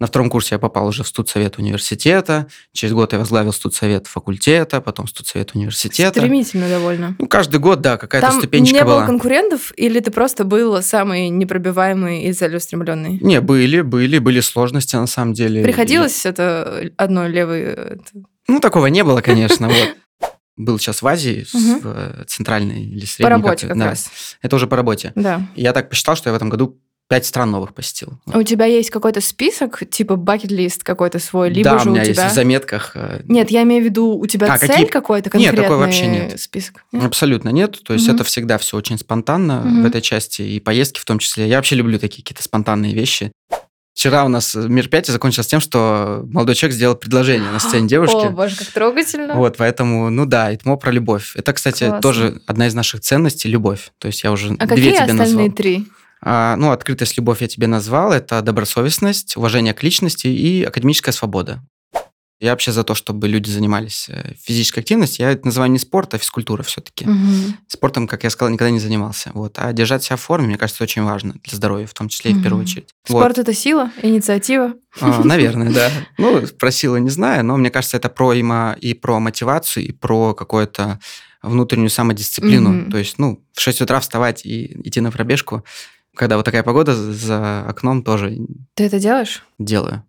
На втором курсе я попал уже в студсовет университета. Через год я возглавил студсовет факультета, потом студсовет университета. Стремительно довольно. Ну, каждый год, да, какая-то Там ступенечка не было была. конкурентов, или ты просто был самый непробиваемый и целеустремленный? Не, были, были, были сложности на самом деле. Приходилось это одной левой... это- И- Ну, такого не было, конечно. Вот. Был сейчас в Азии, Мгм. в э, центральной или По средней. работе как да. раз. Это уже по работе. Да. И Я так посчитал, что я в этом году пять стран новых посетил. У тебя есть какой-то список, типа бакет-лист какой-то свой, либо да, же у меня тебя... есть в заметках. э, Нет, я имею в виду, у тебя А, цель какие- какой-то Нет, конкретный такой вообще нет. список? Нет? Абсолютно нет. То есть Мгм. это всегда все очень спонтанно Мгм. в этой части, и поездки в том числе. Я вообще люблю такие какие-то спонтанные вещи. Вчера у нас мероприятие закончилось тем, что молодой человек сделал предложение на сцене девушки. О, боже, как трогательно. Вот, поэтому, ну да, ИТМО про любовь. Это, кстати, Классно. тоже одна из наших ценностей – любовь. То есть я уже А две какие тебе остальные назвал. три? А, ну, открытость, любовь я тебе назвал. Это добросовестность, уважение к личности и академическая свобода. Я вообще за то, чтобы люди занимались э, физической активностью. Я это называю не спорт, а физкультура все-таки. Мгм. Спортом, как я сказал, никогда не занимался. Вот. А держать себя в форме, мне кажется, очень важно для здоровья, в том числе и в первую очередь. Вот. Спорт это сила, инициатива. А, Наверное, да. Ну, про силу не знаю, но мне кажется, это про има- и про мотивацию, и про какую-то внутреннюю самодисциплину. Мгм. То есть, ну, в 6 утра вставать и идти на пробежку, когда вот такая погода за- окном, тоже Ты это делаешь? делаю.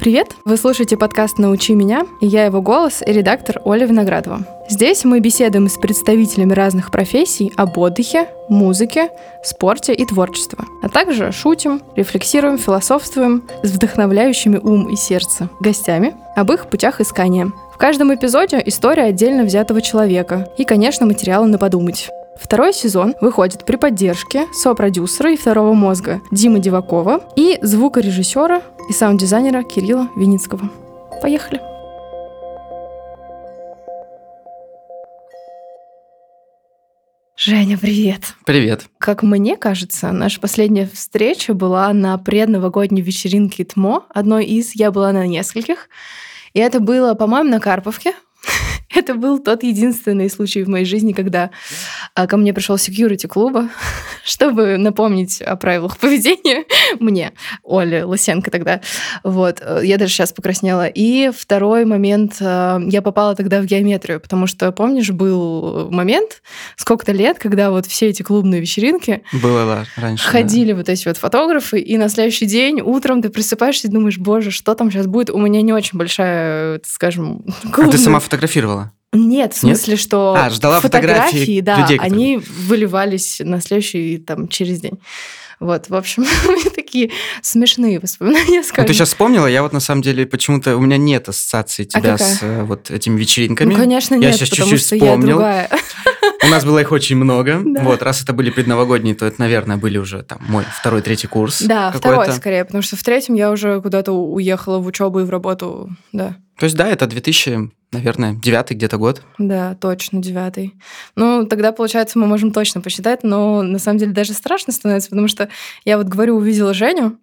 Привет! Вы слушаете подкаст «Научи меня» и я его голос и редактор Оля Виноградова. Здесь мы беседуем с представителями разных профессий об отдыхе, музыке, спорте и творчестве. А также шутим, рефлексируем, философствуем с вдохновляющими ум и сердце гостями об их путях искания. В каждом эпизоде история отдельно взятого человека и, конечно, материалы на подумать. Второй сезон выходит при поддержке сопродюсера и второго мозга Димы Дивакова и звукорежиссера и саунд-дизайнера Кирилла Виницкого. Поехали! Женя, привет! Привет. Как мне кажется, наша последняя встреча была на предновогодней вечеринке ТМО, одной из, я была на нескольких, и это было, по-моему, на Карповке. Это был тот единственный случай в моей жизни, когда а, ко мне пришел секьюрити клуба, чтобы напомнить о правилах поведения мне, Оле Лысенко тогда. Вот, э, я даже сейчас покраснела. И второй момент, э, я попала тогда в геометрию, потому что, помнишь, был момент, сколько-то лет, когда вот все эти клубные вечеринки Было да, раньше. да. ходили вот эти вот фотографы, и на следующий день утром ты просыпаешься и думаешь, боже, что там сейчас будет? У меня не очень большая, скажем, А ты клубная- сама фотографировала? Нет, в Нет? смысле, что А, ждала фотографии фотографии, да, людей, которые- они выливались на следующий, там, через день. Вот, в общем, у меня такие смешные воспоминания, Ну, скажем. ты сейчас вспомнила, я вот на самом деле почему-то у меня нет ассоциации тебя А какая? с э, вот этими вечеринками. Ну, конечно, Я нет, щас потому чуть-чуть что я вспомнил. другая. У нас было их очень много. Да. Вот, раз это были предновогодние, то это, наверное, были уже там мой второй, третий курс. Да, второй скорее, потому что в третьем я уже куда-то уехала в учебу и в работу, да. То есть, да, это 2000, наверное, девятый где-то год. Да, точно, девятый. Ну, тогда, получается, мы можем точно посчитать, но на самом деле даже страшно становится, потому что я вот говорю, увидела Женю,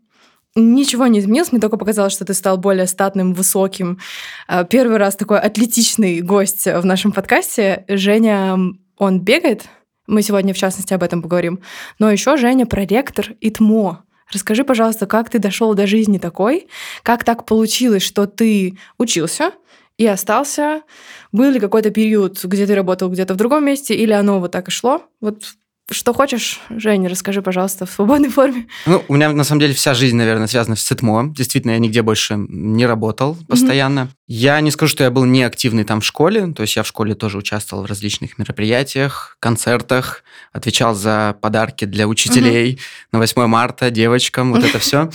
ничего не изменилось, мне только показалось, что ты стал более статным, высоким. А, Первый раз такой атлетичный гость в нашем подкасте. Женя, он бегает, мы сегодня, в частности, об этом поговорим, но еще Женя проректор ИТМО. Расскажи, пожалуйста, как ты дошел до жизни такой, как так получилось, что ты учился, и остался? Был ли какой-то период, где ты работал где-то в другом месте, или оно вот так и шло? Вот что хочешь, Женя, расскажи, пожалуйста, в свободной форме. Ну, у меня, на самом деле, вся жизнь, наверное, связана с ЦИТМО. Действительно, я нигде больше не работал постоянно. Я не скажу, что я был неактивный там в школе. То есть я в школе тоже участвовал в различных мероприятиях, концертах, отвечал за подарки для учителей на 8 марта девочкам, вот это все.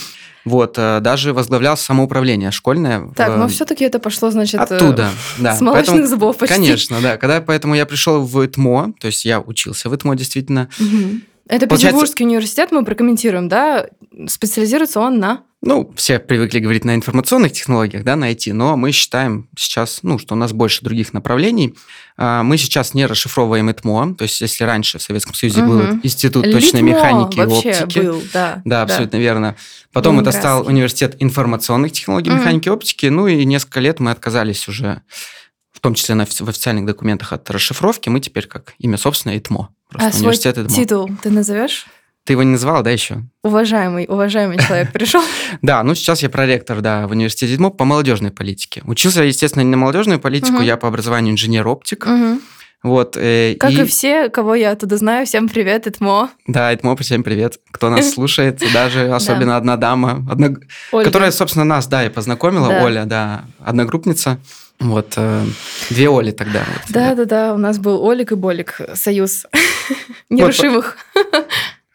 Вот, э, даже возглавлял самоуправление школьное. в- Так, но все-таки это пошло, значит, э, Оттуда, да. с молочных Поэтому- зубов почти. Конечно, да. Когда поэтому я пришел в ИТМО, то есть я учился в ИТМО действительно. Это Получается- Петербургский университет, мы прокомментируем, да? Специализируется он на... Ну, все привыкли говорить на информационных технологиях, да, на IT, но мы считаем сейчас, ну, что у нас больше других направлений. А, Мы сейчас не расшифровываем ИТМО, то есть если раньше в Советском Союзе был Мгм. Институт точной Литмо механики и оптики. был, да. Да, абсолютно верно. Потом это стал университет информационных технологий, Мгм. механики и оптики. Ну и несколько лет мы отказались уже, в том числе в официальных документах от расшифровки. Мы теперь как имя собственное ИТМО. Просто А свой титул ты назовешь? Ты его не называл, да, еще? Уважаемый, уважаемый человек пришел. Да, ну сейчас я проректор, да, в университете МОП по молодежной политике. Учился, естественно, не на молодежную политику, я по образованию инженер-оптик. Вот, э, как и... и все, кого я оттуда знаю, всем привет, Этмо. Да, Этмо, всем привет. Кто нас слушает, даже особенно одна дама, которая, собственно, нас, да, и познакомила, Оля, да, одногруппница. Вот, э, две Оли тогда. Да, да, да, у нас был Олик и Болик, союз нерушимых.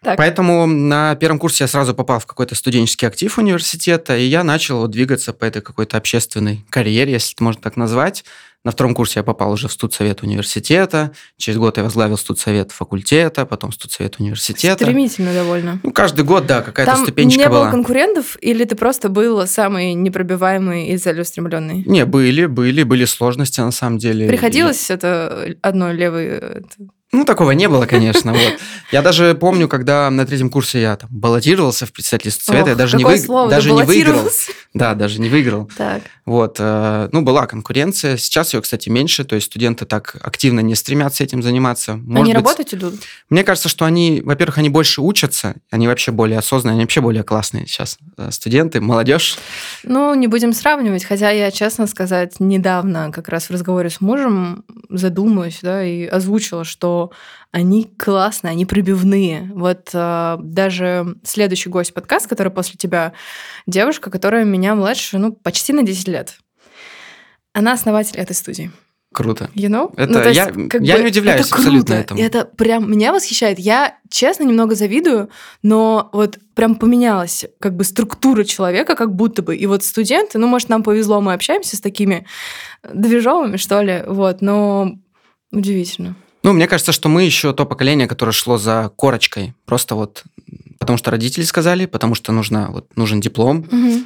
Так. Поэтому на первом курсе я сразу попал в какой-то студенческий актив университета, и я начал вот двигаться по этой какой-то общественной карьере, если это можно так назвать. На втором курсе я попал уже в студсовет университета. Через год я возглавил студсовет факультета, потом студсовет университета. Стремительно довольно. Ну, каждый год, да, какая-то Там ступенечка не была. было конкурентов, или ты просто был самый непробиваемый и целеустремленный? Не, были, были, были сложности на самом деле. Приходилось и... это одной левой ну, такого не было, конечно. Вот. Я даже помню, когда на третьем курсе я там баллотировался в председательство совета, Ох, я даже, не, вы... слово, даже не выиграл. Да, даже не выиграл. Так. Вот. Э, ну, была конкуренция. Сейчас ее, кстати, меньше, то есть студенты так активно не стремятся этим заниматься. Может они быть, работать идут? Мне кажется, что они, во-первых, они больше учатся, они вообще более осознанные, они вообще более классные сейчас э, студенты, молодежь. Ну, не будем сравнивать, хотя я, честно сказать, недавно как раз в разговоре с мужем задумалась, да, и озвучила, что они классные, они пробивные. Вот э, даже следующий гость подкаст, который после тебя, девушка, которая меня младше, ну, почти на 10 лет. Она основатель этой студии. Круто. You know? Это, ну, есть, я как я бы, не удивляюсь это абсолютно круто. этому. Это прям меня восхищает. Я, честно, немного завидую, но вот прям поменялась как бы структура человека, как будто бы. И вот студенты, ну, может, нам повезло, мы общаемся с такими движовыми, что ли, вот, но удивительно. Ну, мне кажется, что мы еще то поколение, которое шло за корочкой. Просто вот потому что родители сказали, потому что нужно, вот, нужен диплом. Угу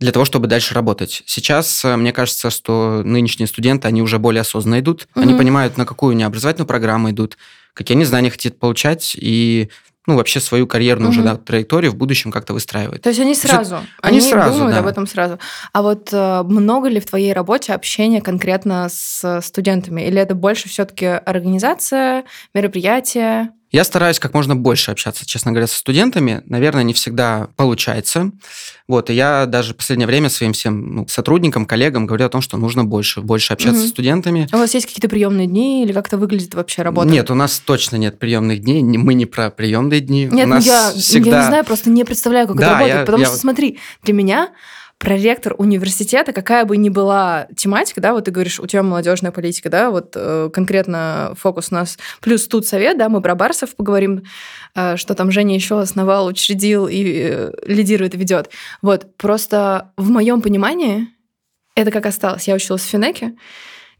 для того, чтобы дальше работать. Сейчас, э, мне кажется, что нынешние студенты, они уже более осознанно идут, угу. они понимают, на какую они образовательную программу идут, какие они знания хотят получать, и ну, вообще свою карьерную угу. уже да, траекторию в будущем как-то выстраивают. То есть они сразу? Есть, они, они сразу, думают да. об этом сразу. А вот э, много ли в твоей работе общения конкретно с студентами? Или это больше все-таки организация, мероприятия? Я стараюсь как можно больше общаться, честно говоря, со студентами. Наверное, не всегда получается. Вот, и я даже в последнее время своим всем ну, сотрудникам, коллегам говорю о том, что нужно больше, больше общаться угу. с студентами. А у вас есть какие-то приемные дни или как-то выглядит вообще работа? Нет, у нас точно нет приемных дней. Мы не про приемные дни. Нет, у нас я, всегда... я не знаю, просто не представляю, как да, это работает. Я, потому я... что, смотри, для меня проректор университета, какая бы ни была тематика, да, вот ты говоришь, у тебя молодежная политика, да, вот э, конкретно фокус у нас, плюс тут совет, да, мы про Барсов поговорим, э, что там Женя еще основал, учредил и э, лидирует ведет. Вот, просто в моем понимании это как осталось. Я училась в Финеке,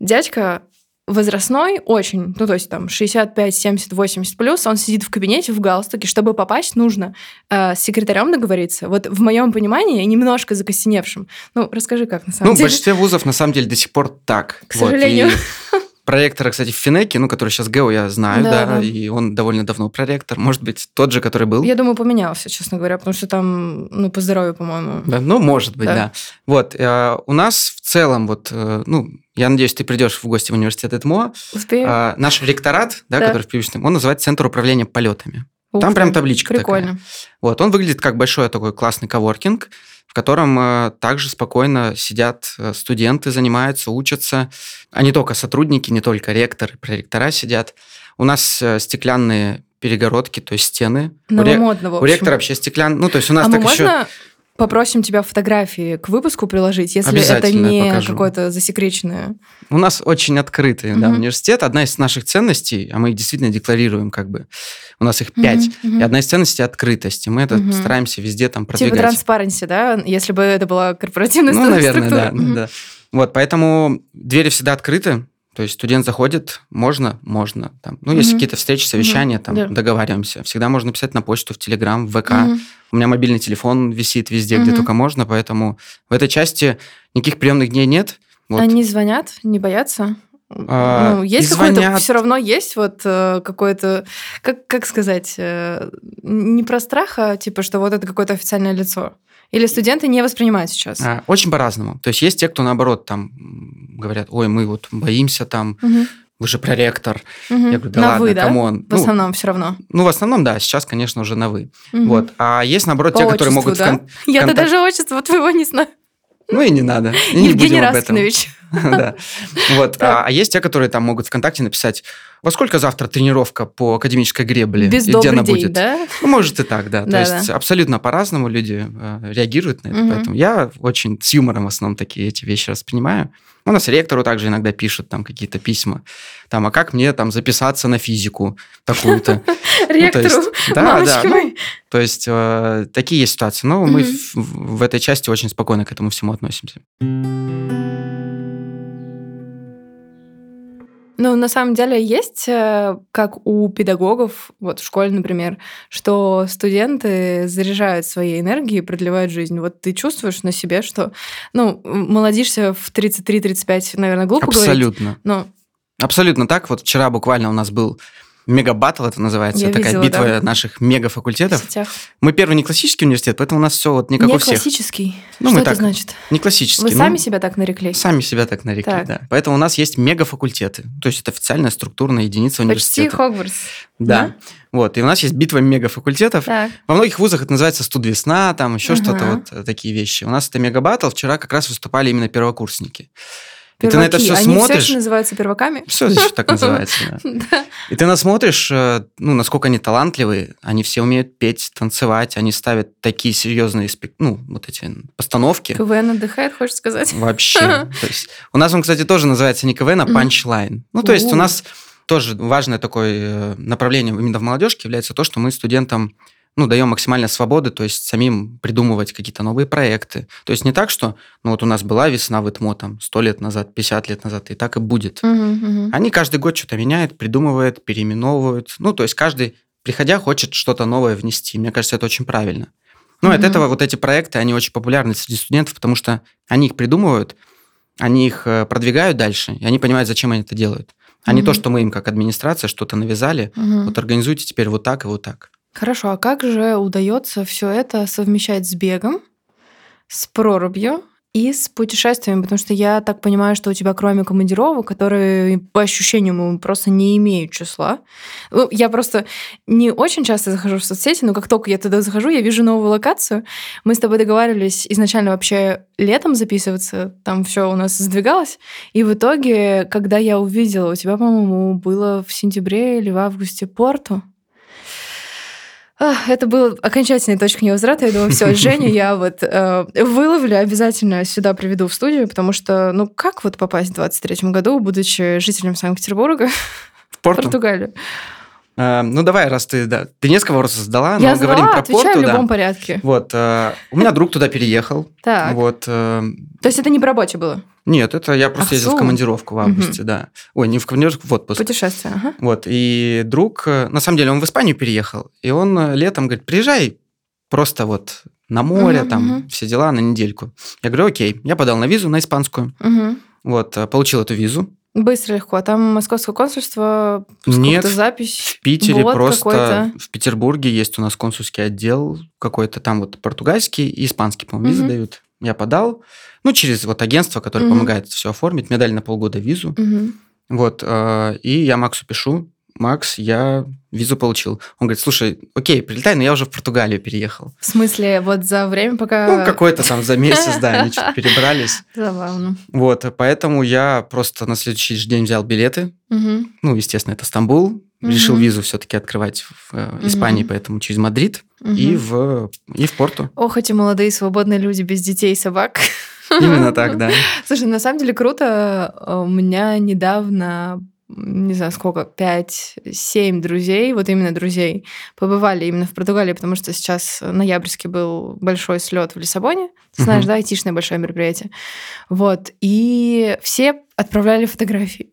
дядька возрастной очень, ну, то есть там 65, 70, 80 плюс, он сидит в кабинете в галстуке. Чтобы попасть, нужно э, с секретарем договориться. Вот в моем понимании, немножко закостеневшим. Ну, расскажи, как на самом ну, деле. Ну, в большинстве вузов на самом деле до сих пор так. К вот, сожалению. И проректора, кстати, в Финеке, ну, который сейчас ГЭО, я знаю, да, да, да, и он довольно давно проректор. Может быть, тот же, который был? Я думаю, поменялся, честно говоря, потому что там, ну, по здоровью, по-моему. Да, ну, может быть, да. да. Вот, э, у нас в целом, вот, э, ну, я надеюсь, ты придешь в гости в университет ЭТМО. Успею. А, наш ректорат, да, да. который в привычном, он называется Центр управления полетами. Ух Там прям табличка прикольно. такая. Вот, он выглядит как большой такой классный коворкинг, в котором э, также спокойно сидят э, студенты, занимаются, учатся. А не только сотрудники, не только ректор, проректора сидят. У нас э, стеклянные перегородки, то есть стены. Новомодно, у, ре... у ректора вообще стеклянные. Ну, то есть у нас а так еще... Можно попросим тебя фотографии к выпуску приложить, если это не какое-то засекреченное. У нас очень открытый угу. да, университет. Одна из наших ценностей, а мы их действительно декларируем, как бы, у нас их пять, угу, и одна из ценностей открытость. И мы это угу. стараемся везде там продвигать. Типа транспаренси, да? Если бы это была корпоративная Ну, наверное, структура. да, да. Вот, поэтому двери всегда открыты. То есть студент заходит, можно, можно. Там, ну, если mm какие-то встречи, совещания, mm там, yeah. договариваемся. Всегда можно писать на почту, в Телеграм, в ВК. mm У меня мобильный телефон висит везде, mm где только можно, поэтому в этой части никаких приемных дней нет. Вот. Они звонят, не боятся? А, ну, есть какой-то, все равно есть вот э, какое-то, как, как сказать, э, не про страх, а типа, что вот это какое-то официальное лицо. Или студенты не воспринимают сейчас? А, очень по-разному. То есть есть те, кто наоборот там говорят, ой, мы вот боимся там, угу. вы же проректор. Мгм. Я говорю, да на ладно, вы, да? come on. В Ну, основном все равно. Ну, в основном, да, сейчас, конечно, уже на вы. Мгм. Вот. А есть, наоборот, По те, которые отчеству, могут... да? кон- Я-то контакт- даже отчество твоего не знаю. Ну и не надо. И не Евгений этом. Раскинович. Да. Вот. А а есть те, которые там могут ВКонтакте написать, во сколько завтра тренировка по академической гребле? Без и где она будет? да? Ну, может и так, да. То есть абсолютно по-разному люди э, реагируют на это. Поэтому я очень с юмором в основном такие эти вещи воспринимаю. У нас ректору также иногда пишут там какие-то письма. Там, а как мне там записаться на физику такую-то? Ректору. есть, да, да, ну. То есть э, такие есть ситуации. Но мы в этой части очень спокойно к этому всему относимся. Ну, на самом деле есть, э, как у педагогов, вот в школе, например, что студенты заряжают своей энергией, продлевают жизнь. Вот ты чувствуешь на себе, что, ну, молодишься в 33-35, наверное, глупо говорить, Абсолютно. но Абсолютно так. Вот вчера буквально у нас был мега-баттл, это называется, Я такая видела, битва да. наших мега-факультетов. Мы первый не классический университет, поэтому у нас все вот не как Не у всех. классический. Ну, что мы это так, значит? Не классический. Вы ну, сами себя так нарекли? сами себя так нарекли, Так. да. Поэтому у нас есть мега-факультеты. То есть это официальная структурная единица Почти университета. Хогвартс. Да. Вот. И у нас есть битва мега-факультетов. Так. Во многих вузах это называется студвесна, там еще Ага. что-то, вот э, такие вещи. У нас это мега-баттл, вчера как раз выступали именно первокурсники. И ты на это Перваки. все Они все смотришь. еще называются перваками? Все еще так называется, да. И ты насмотришь, ну, насколько они талантливые, они все умеют петь, танцевать, они ставят такие серьезные, ну, вот эти постановки. КВН отдыхает, хочешь сказать? Вообще. У нас он, кстати, тоже называется не КВН, а панчлайн. Ну, то есть у У. нас тоже важное такое э, направление именно в молодежке является то, что мы студентам ну, даем максимально свободы, то есть самим придумывать какие-то новые проекты. То есть не так, что, ну, вот у нас была весна в ИТМО там 100 лет назад, 50 лет назад, и так и будет. Мгм, мгм. Они каждый год что-то меняют, придумывают, переименовывают. Ну, то есть каждый, приходя, хочет что-то новое внести. Мне кажется, это очень правильно. Ну, от Мгм. этого вот эти проекты, они очень популярны среди студентов, потому что они их придумывают, они их э, продвигают дальше, и они понимают, зачем они это делают. А не то, что мы им как администрация что-то навязали, Мгм. вот организуйте теперь вот так и вот так. Хорошо, а как же удается все это совмещать с бегом, с прорубью и с путешествиями? Потому что я так понимаю, что у тебя кроме командировок, которые по ощущениям просто не имеют числа. Ну, Я просто не очень часто захожу в соцсети, но как только я туда захожу, я вижу новую локацию. Мы с тобой договаривались изначально вообще летом записываться, там все у нас сдвигалось. И в итоге, когда я увидела, у тебя, по-моему, было в сентябре или в августе Порту. Это была окончательная точка невозврата. Я думаю, все, Женю я вот э, выловлю, обязательно сюда приведу в студию, потому что, ну, как вот попасть в 23 году, будучи жителем Санкт-Петербурга, В в Порту? Португалию? Э, ну, давай, раз ты, да, ты несколько вопросов задала, я но говорим задала, про отвечаю Порту, в любом да. порядке. Вот, э, у меня друг туда переехал. Так, Вот, э, то есть это не по работе было? нет, это я просто Ах, ездил в су. командировку в августе, да. Ой, не в командировку, в отпуск. Путешествие, ага. Вот, и друг, э, на самом деле, он в Испанию переехал, и он э, летом говорит, приезжай просто вот на море, Мгм, там, мгм. все дела на недельку. Я говорю, окей. Я подал на визу, на испанскую. Мгм. Вот, получил эту визу. Быстро, легко. А там московское консульство, Нет, запись. в Питере просто, в Петербурге есть у нас консульский отдел какой-то, там вот португальский и испанский, по-моему, визы Мгм. дают. Я подал, ну, через вот агентство, которое Мгм. помогает все оформить. Мне дали на полгода визу. Мгм. Вот, э, и я Максу пишу, Макс, я визу получил. Он говорит, слушай, окей, прилетай, но я уже в Португалию переехал. В смысле, вот за время, пока... Ну, какой-то там за месяц, да, они что-то перебрались. Забавно. Вот, поэтому я просто на следующий же день взял билеты. Ну, естественно, это Стамбул. Решил визу все-таки открывать в э, Испании, поэтому через Мадрид и в, и в Порту. Ох, эти молодые свободные люди без детей и собак. Именно так, да. Слушай, на самом деле круто. У меня недавно, не знаю сколько, 5-7 друзей, вот именно друзей, побывали именно в Португалии, потому что сейчас ноябрьский был большой слет в Лиссабоне. Ты знаешь, Мгм. да, айтишное большое мероприятие. Вот. И все отправляли фотографии.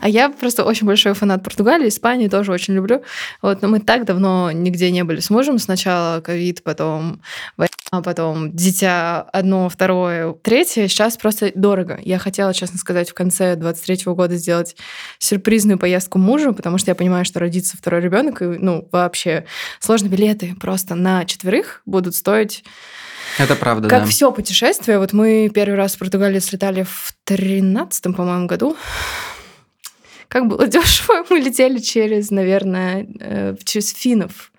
А я просто очень большой фанат Португалии, Испании тоже очень люблю. Вот, но мы так давно нигде не были с мужем. Сначала ковид, потом война, потом дитя одно, второе, третье. Сейчас просто дорого. Я хотела, честно сказать, в конце 23 года сделать сюрпризную поездку мужу, потому что я понимаю, что родится второй ребенок, и ну вообще сложные билеты просто на четверых будут стоить Это правда, как да. все путешествие. Вот мы первый раз в Португалию слетали в тринадцатом, по-моему, году. Как было дешево. Мы летели через, наверное, э, через финнов.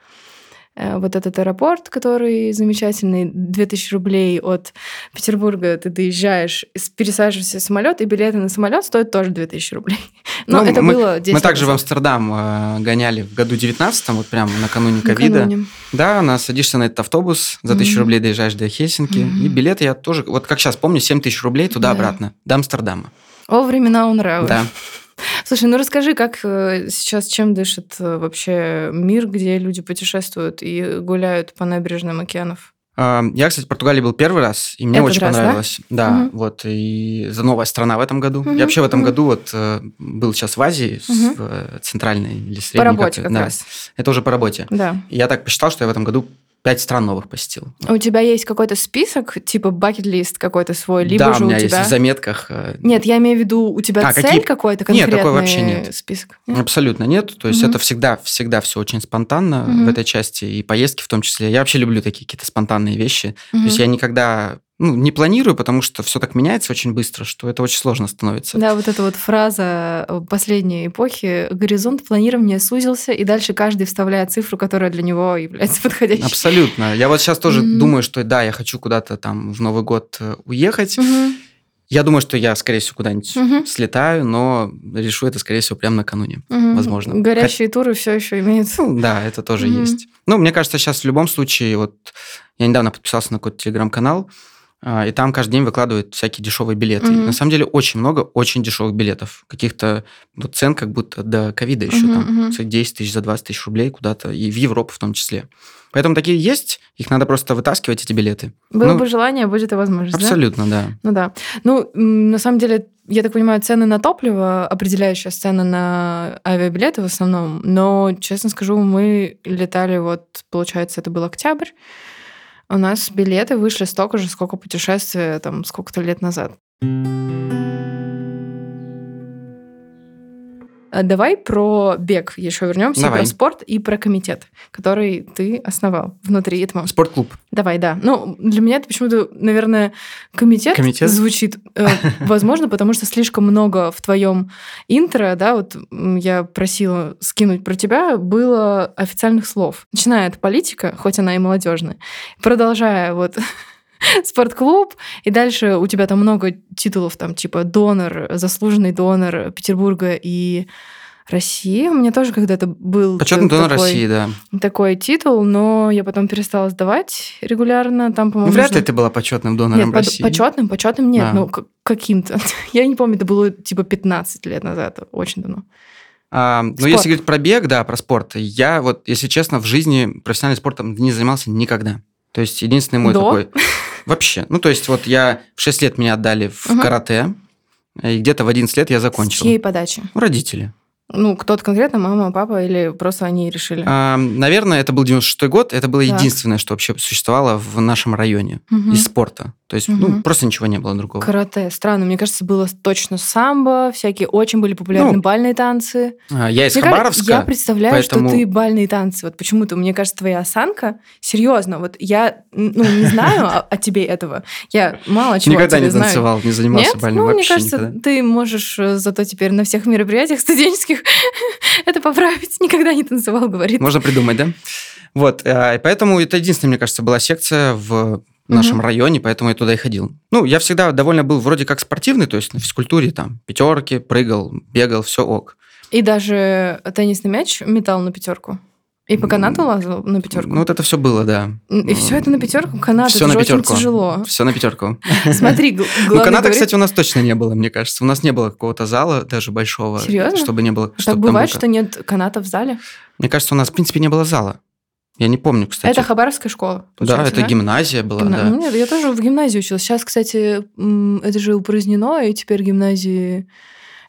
Э, вот этот аэропорт, который замечательный, 2000 рублей от Петербурга ты доезжаешь, пересаживаешься в самолет, и билеты на самолет стоят тоже 2000 рублей. Но ну, это мы, было 10 Мы также в Амстердам э, гоняли в году 19 вот прям накануне ковида. Накануне. Да, нас садишься на этот автобус, за 1000 mm-hmm. рублей доезжаешь до Хельсинки, mm-hmm. и билеты я тоже, вот как сейчас помню, 7 тысяч рублей туда-обратно, да. до Амстердама. О, времена унравы. Да. Слушай, ну расскажи, как э, сейчас чем дышит э, вообще мир, где люди путешествуют и гуляют по набережным океанов? А, я, кстати, в Португалии был первый раз, и мне Этот очень раз, понравилось. Да, да угу. вот, и за новая страна в этом году. Угу, я вообще в этом угу. году вот э, был сейчас в Азии, угу. в центральной или средней. По работе как, как да. раз. Это уже по работе. Да. И я так посчитал, что я в этом году пять стран новых посетил. У тебя есть какой-то список, типа бакет-лист какой-то свой, либо да, же у меня у тебя... есть в заметках. Э, нет, я имею в виду, у тебя а, цель какие... какой-то конкретный Нет, такой вообще нет. список? Нет? Абсолютно нет. То есть угу. это всегда, всегда все очень спонтанно угу. в этой части, и поездки в том числе. Я вообще люблю такие какие-то спонтанные вещи. Угу. То есть я никогда ну, не планирую, потому что все так меняется очень быстро, что это очень сложно становится. Да, вот эта вот фраза э, последней эпохи «горизонт планирования сузился», и дальше каждый вставляет цифру, которая для него является подходящей. Абсолютно. Я вот сейчас тоже mm-hmm. думаю, что да, я хочу куда-то там в Новый год э, уехать. Mm-hmm. Я думаю, что я, скорее всего, куда-нибудь угу. слетаю, но решу это, скорее всего, прямо накануне, угу. возможно. Горящие Хоть... туры все еще имеются. Ну, да, это тоже угу. есть. Ну, мне кажется, сейчас в любом случае, вот я недавно подписался на какой-то телеграм-канал, и там каждый день выкладывают всякие дешевые билеты. Mm-hmm. на самом деле очень много очень дешевых билетов. Каких-то вот цен как будто до ковида еще mm-hmm. там. Mm-hmm. 10 тысяч за 20 тысяч рублей куда-то, и в Европу в том числе. Поэтому такие есть, их надо просто вытаскивать, эти билеты. Было ну, бы желание, будет и возможность, Абсолютно, да? да. Ну да. Ну, на самом деле, я так понимаю, цены на топливо, определяющая цена на авиабилеты в основном. Но, честно скажу, мы летали вот, получается, это был октябрь, у нас билеты вышли столько же, сколько путешествия там сколько-то лет назад. Давай про бег еще вернемся, Давай. про спорт и про комитет, который ты основал внутри этого. Спортклуб. Давай, да. Ну, для меня это почему-то, наверное, комитет, комитет? звучит, э, возможно, потому что слишком много в твоем интро, да, вот я просила скинуть про тебя, было официальных слов. Начиная от политика, хоть она и молодежная, продолжая вот спортклуб, и дальше у тебя там много титулов, там типа донор, заслуженный донор Петербурга и России. У меня тоже когда-то был Почетный донор такой, России, да. Такой титул, но я потом перестала сдавать регулярно. Там, по-моему, ну, вряд ли ты была почетным донором нет, России. Почетным, почетным нет, а. ну каким-то. я не помню, это было типа 15 лет назад, очень давно. А, ну, если говорить про бег, да, про спорт, я вот, если честно, в жизни профессиональным спортом не занимался никогда. То есть единственный мой До? такой... Вообще. Ну, то есть вот я в 6 лет меня отдали в угу. карате, и где-то в 11 лет я закончил. С чьей подачи? Родители. Ну, кто-то конкретно, мама, папа, или просто они решили? А, наверное, это был 96-й год. Это было так. единственное, что вообще существовало в нашем районе угу. из спорта. То есть, угу. ну, просто ничего не было другого. Карате. Странно. Мне кажется, было точно самбо, всякие очень были популярны ну, бальные танцы. А, я из Мне Хабаровска. Я представляю, поэтому... что ты бальные танцы. Вот почему-то, мне кажется, твоя осанка, серьезно, вот я, ну, не знаю о, тебе этого. Я мало чего Никогда не танцевал, не занимался бальным ну, вообще мне кажется, никогда. ты можешь э, зато теперь на всех мероприятиях студенческих это поправить. Никогда не танцевал, говорит. Можно придумать, да? Вот, э, и поэтому это единственная, мне кажется, была секция в нашем угу. районе, поэтому я туда и ходил. Ну, я всегда довольно был вроде как спортивный, то есть на физкультуре там пятерки, прыгал, бегал, все ок. И даже теннисный мяч метал на пятерку? И по канату лазал на пятерку? Ну, вот это все было, да. И все это на пятерку? Канат, все это на пятерку. очень тяжело. Все на пятерку. Смотри, Ну, каната, кстати, у нас точно не было, мне кажется. У нас не было какого-то зала даже большого. Серьезно? Чтобы не было... Так бывает, что нет каната в зале? Мне кажется, у нас, в принципе, не было зала. Я не помню, кстати. Это Хабаровская школа? Да, это да? гимназия была, Гимна... да. Нет, я тоже в гимназии училась. Сейчас, кстати, это же упразднено, и теперь гимназии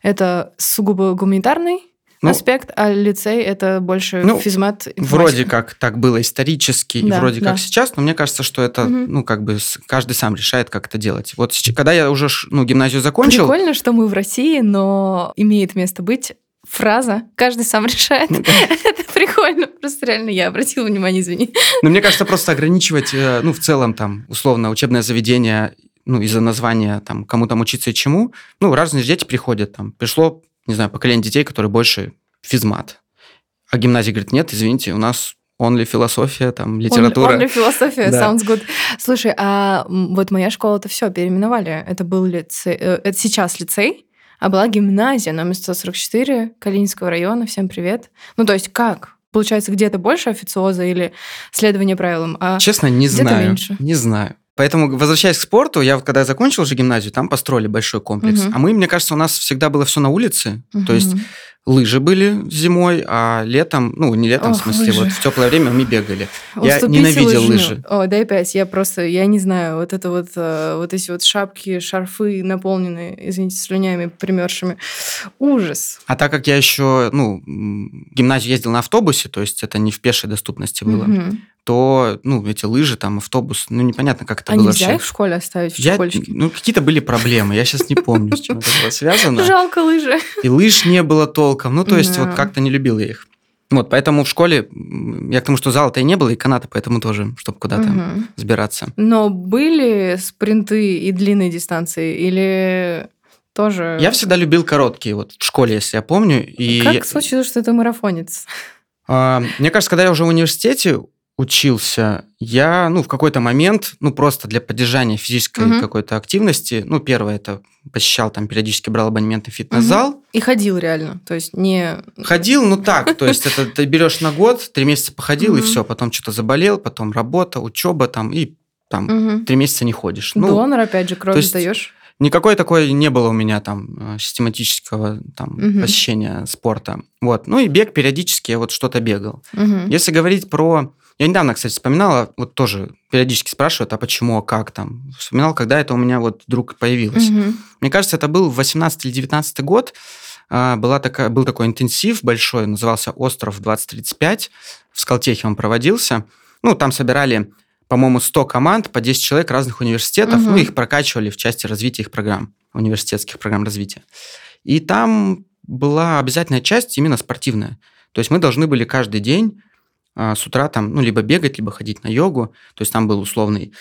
это сугубо гуманитарный ну, аспект, а лицей это больше ну, физмат. Вроде как так было исторически, да, и вроде да. как сейчас, но мне кажется, что это, угу. ну, как бы каждый сам решает, как это делать. Вот когда я уже ну, гимназию закончил... Прикольно, что мы в России, но имеет место быть фраза «каждый сам решает». Ну, это прикольно. Просто реально я обратила внимание, извини. Ну, мне кажется, просто ограничивать, э, ну, в целом, там, условно, учебное заведение ну, из-за названия, там, кому там учиться и чему, ну, разные дети приходят, там, пришло не знаю, поколение детей, которые больше физмат. А гимназия говорит, нет, извините, у нас only философия, там, литература. Only, only философия, Да. sounds good. Слушай, а вот моя школа-то все переименовали. Это был лицей, э, это сейчас лицей, а была гимназия номер 144 Калининского района. Всем привет. Ну, то есть как? Получается, где-то больше официоза или следование правилам? А Честно, не знаю. меньше. Не знаю. Поэтому, возвращаясь к спорту, я вот когда закончил уже гимназию, там построили большой комплекс. Мгм. А мы, мне кажется, у нас всегда было все на улице. То есть. Лыжи были зимой, а летом, ну, не летом, в Ох, смысле, лыжи. вот в теплое время мы бегали. Я Уступите ненавидел лыжню. лыжи. О, дай пять. Я просто, я не знаю, вот это вот, э, вот эти вот шапки, шарфы наполненные, извините, слюнями примершими. Ужас. А так как я еще, ну, в гимназию ездил на автобусе, то есть это не в пешей доступности было, Мгм. То, ну, эти лыжи, там, автобус, ну, непонятно, как это А было нельзя вообще. их в школе оставить в Я, ну, какие-то были проблемы, я сейчас не помню, с чем это было связано. Жалко лыжи. И лыж не было толком, ну, то есть Да. вот как-то не любил я их. Вот, поэтому в школе, я к тому, что зала-то и не было, и каната, поэтому тоже, чтобы куда-то сбираться. Но были спринты и длинные дистанции? Или тоже... Я всегда любил короткие, вот в школе, если я помню. И Как случилось, что ты марафонец? А, Мне кажется, когда я уже в университете учился, я, ну, в какой-то момент, ну, просто для поддержания физической Мгм. какой-то активности, ну, первое, это посещал там, периодически брал абонементы в фитнес-зал, И ходил реально. То есть не... ходил, ну, так, то есть это ты берешь на год, три месяца походил, и Мгм. все, потом что-то заболел, потом работа, учеба там, и там Мгм. три месяца не ходишь. Ну, Донор, опять же, кровь сдаешь. Никакой такой не было у меня там э, систематического там Мгм. посещения спорта. Вот. Ну и бег периодически я вот что-то бегал. Мгм. Если говорить про... Я недавно, кстати, вспоминала, вот тоже периодически спрашивают, а почему, а как там. Вспоминал, когда это у меня вот вдруг появилось. Мгм. Мне кажется, это был 18 или 19 год. А, Была такая, был такой интенсив большой, назывался «Остров 2035». В Скалтехе он проводился. Ну, там собирали, по-моему, 100 команд по 10 человек разных университетов. Мгм. Ну, их прокачивали в части развития их программ, университетских программ развития. И там была обязательная часть именно спортивная. То есть мы должны были каждый день с утра там, ну, либо бегать, либо ходить на йогу. То есть там был условный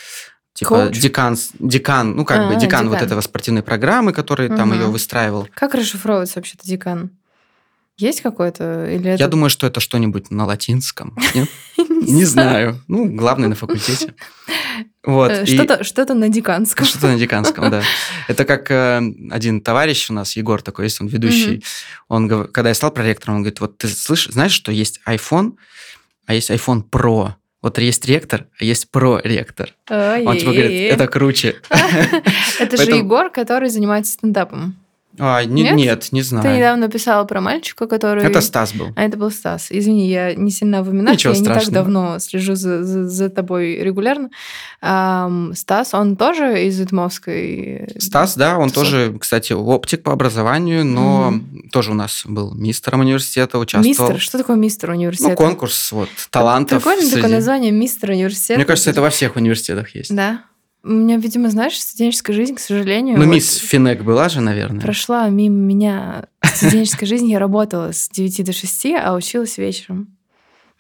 типа Коуч? декан, декан, ну как А, бы декан, вот декан. этого спортивной программы, который там Мгм. ее выстраивал. Как расшифровывается вообще-то декан? Есть какой-то? Или это... Я думаю, что это что-нибудь на латинском. Не знаю. Ну, главный на факультете. Вот. Э, и- Что-то что на деканском. Что-то на деканском, да. Это как э, один товарищ у нас, Егор такой есть, он ведущий. Он, гов- когда я стал проректором, он говорит, вот ты слышишь, знаешь, что есть iPhone, а есть iPhone Pro. Вот есть ректор, а есть про-ректор. Он типа говорит, это круче. Это же Егор, который занимается стендапом. А, не- Нет? Нет, не Ты знаю. недавно писала про мальчика, который... Это Стас был. А это был Стас. Извини, я не сильно в именах, Ничего я не так страшного. давно слежу за, за- за тобой регулярно. Ам, Стас, он тоже из Итмовской? Стас, да, он Тусовки. тоже, кстати, оптик по образованию, но тоже у нас был мистером университета, участвовал. Мистер? Что такое мистер университета? Ну, конкурс вот талантов. Прикольно такое среди- название мистер университета. Мне кажется, это во всех университетах есть. Да. У меня, видимо, знаешь, студенческая жизнь, к сожалению... Ну, вот мисс Финек была же, наверное. Прошла мимо меня студенческая жизнь. Я работала с 9 до 6, а училась вечером.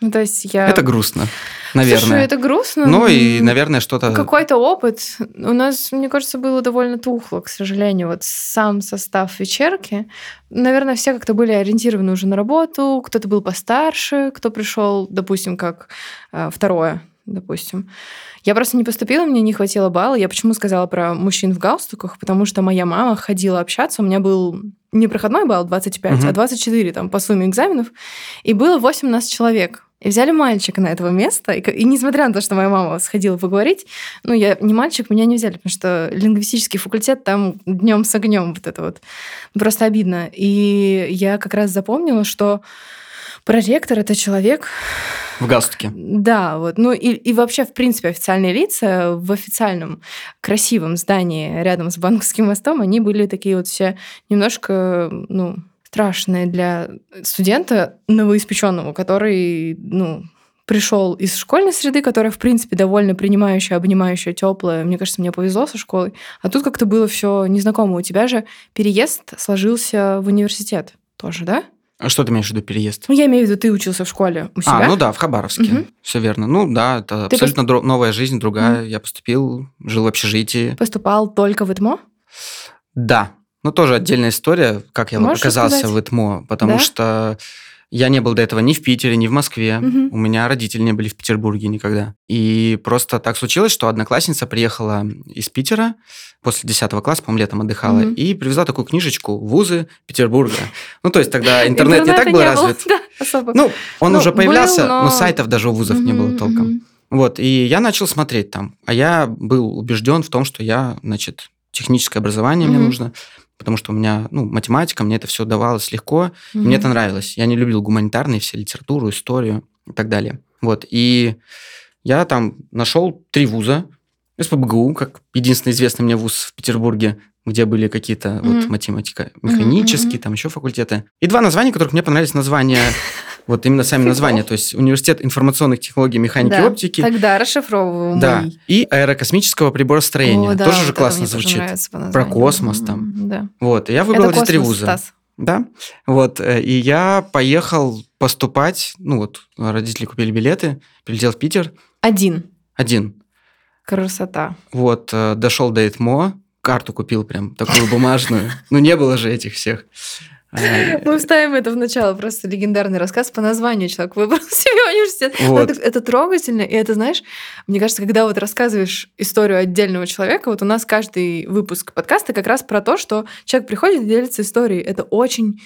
Ну, то есть я... Это грустно, наверное. Слушай, это грустно. Ну и, наверное, что-то... Какой-то опыт. У нас, мне кажется, было довольно тухло, к сожалению. Вот сам состав вечерки. Наверное, все как-то были ориентированы уже на работу. Кто-то был постарше, кто пришел, допустим, как э, второе, допустим. Я просто не поступила, мне не хватило балла. Я почему сказала про мужчин в галстуках? Потому что моя мама ходила общаться. У меня был не проходной балл 25, Мгм. а 24 там, по сумме экзаменов. И было 18 человек. И взяли мальчика на этого места. И, и несмотря на то, что моя мама сходила поговорить, ну, я не мальчик, меня не взяли, потому что лингвистический факультет там днем с огнем вот это вот. Просто обидно. И я как раз запомнила, что проректор это человек, В галстуке. да, вот. Ну и, и вообще, в принципе, официальные лица в официальном красивом здании рядом с банковским мостом, они были такие вот все немножко, ну, страшные для студента новоиспеченного, который, ну, пришел из школьной среды, которая, в принципе, довольно принимающая, обнимающая, теплая. Мне кажется, мне повезло со школой. А тут как-то было все незнакомо. У тебя же переезд сложился в университет тоже, да? А что ты имеешь в виду переезд? Ну, я имею в виду, ты учился в школе у себя. А, ну да, в Хабаровске. Мгм. Все верно. Ну да, это Ты абсолютно дро- новая жизнь, другая. Я поступил, жил в общежитии. Поступал только в ИТМО? Да. Ну, тоже отдельная история, как я Можешь оказался рассказать? в ИТМО, потому Да? что я не был до этого ни в Питере, ни в Москве. Мгм. У меня родители не были в Петербурге никогда. И просто так случилось, что одноклассница приехала из Питера после 10 класса, по-моему, летом отдыхала, Мгм. и привезла такую книжечку «Вузы Петербурга». Ну, то есть тогда интернет не так был развит. Ну, он Ну, уже появлялся, но... сайтов даже у вузов не было толком. Вот, и я начал смотреть там. А я был убежден в том, что я, значит, техническое образование мне нужно, потому что у меня, ну, математика, мне это все давалось легко, и мне это нравилось. Я не любил гуманитарные все, литературу, историю и так далее. Вот, и я там нашел три вуза. СПБГУ, как единственный известный мне вуз в Петербурге, где были какие-то вот Мгм. математика, механические, мгм. там еще факультеты. И два названия, которых мне понравились названия, вот именно сами Фигов. названия, то есть Университет информационных технологий, механики и Да. оптики, Тогда расшифровываем да, и аэрокосмического приборостроения. О, да, Тоже вот же классно звучит. нравится Про космос там. Да. Вот, и я выбрал эти три вуза. Стас. Да, вот, э, и я поехал поступать, ну вот, родители купили билеты, прилетел в Питер, Один. один. Красота. Вот, э, дошел до ЭТМО, карту купил прям такую бумажную. Ну, не было же этих всех. Мы вставим это в начало, просто легендарный рассказ по названию человек выбрал себе университет. Вот. Это, это трогательно, и это, знаешь, мне кажется, когда вот рассказываешь историю отдельного человека, вот у нас каждый выпуск подкаста как раз про то, что человек приходит и делится историей. Это очень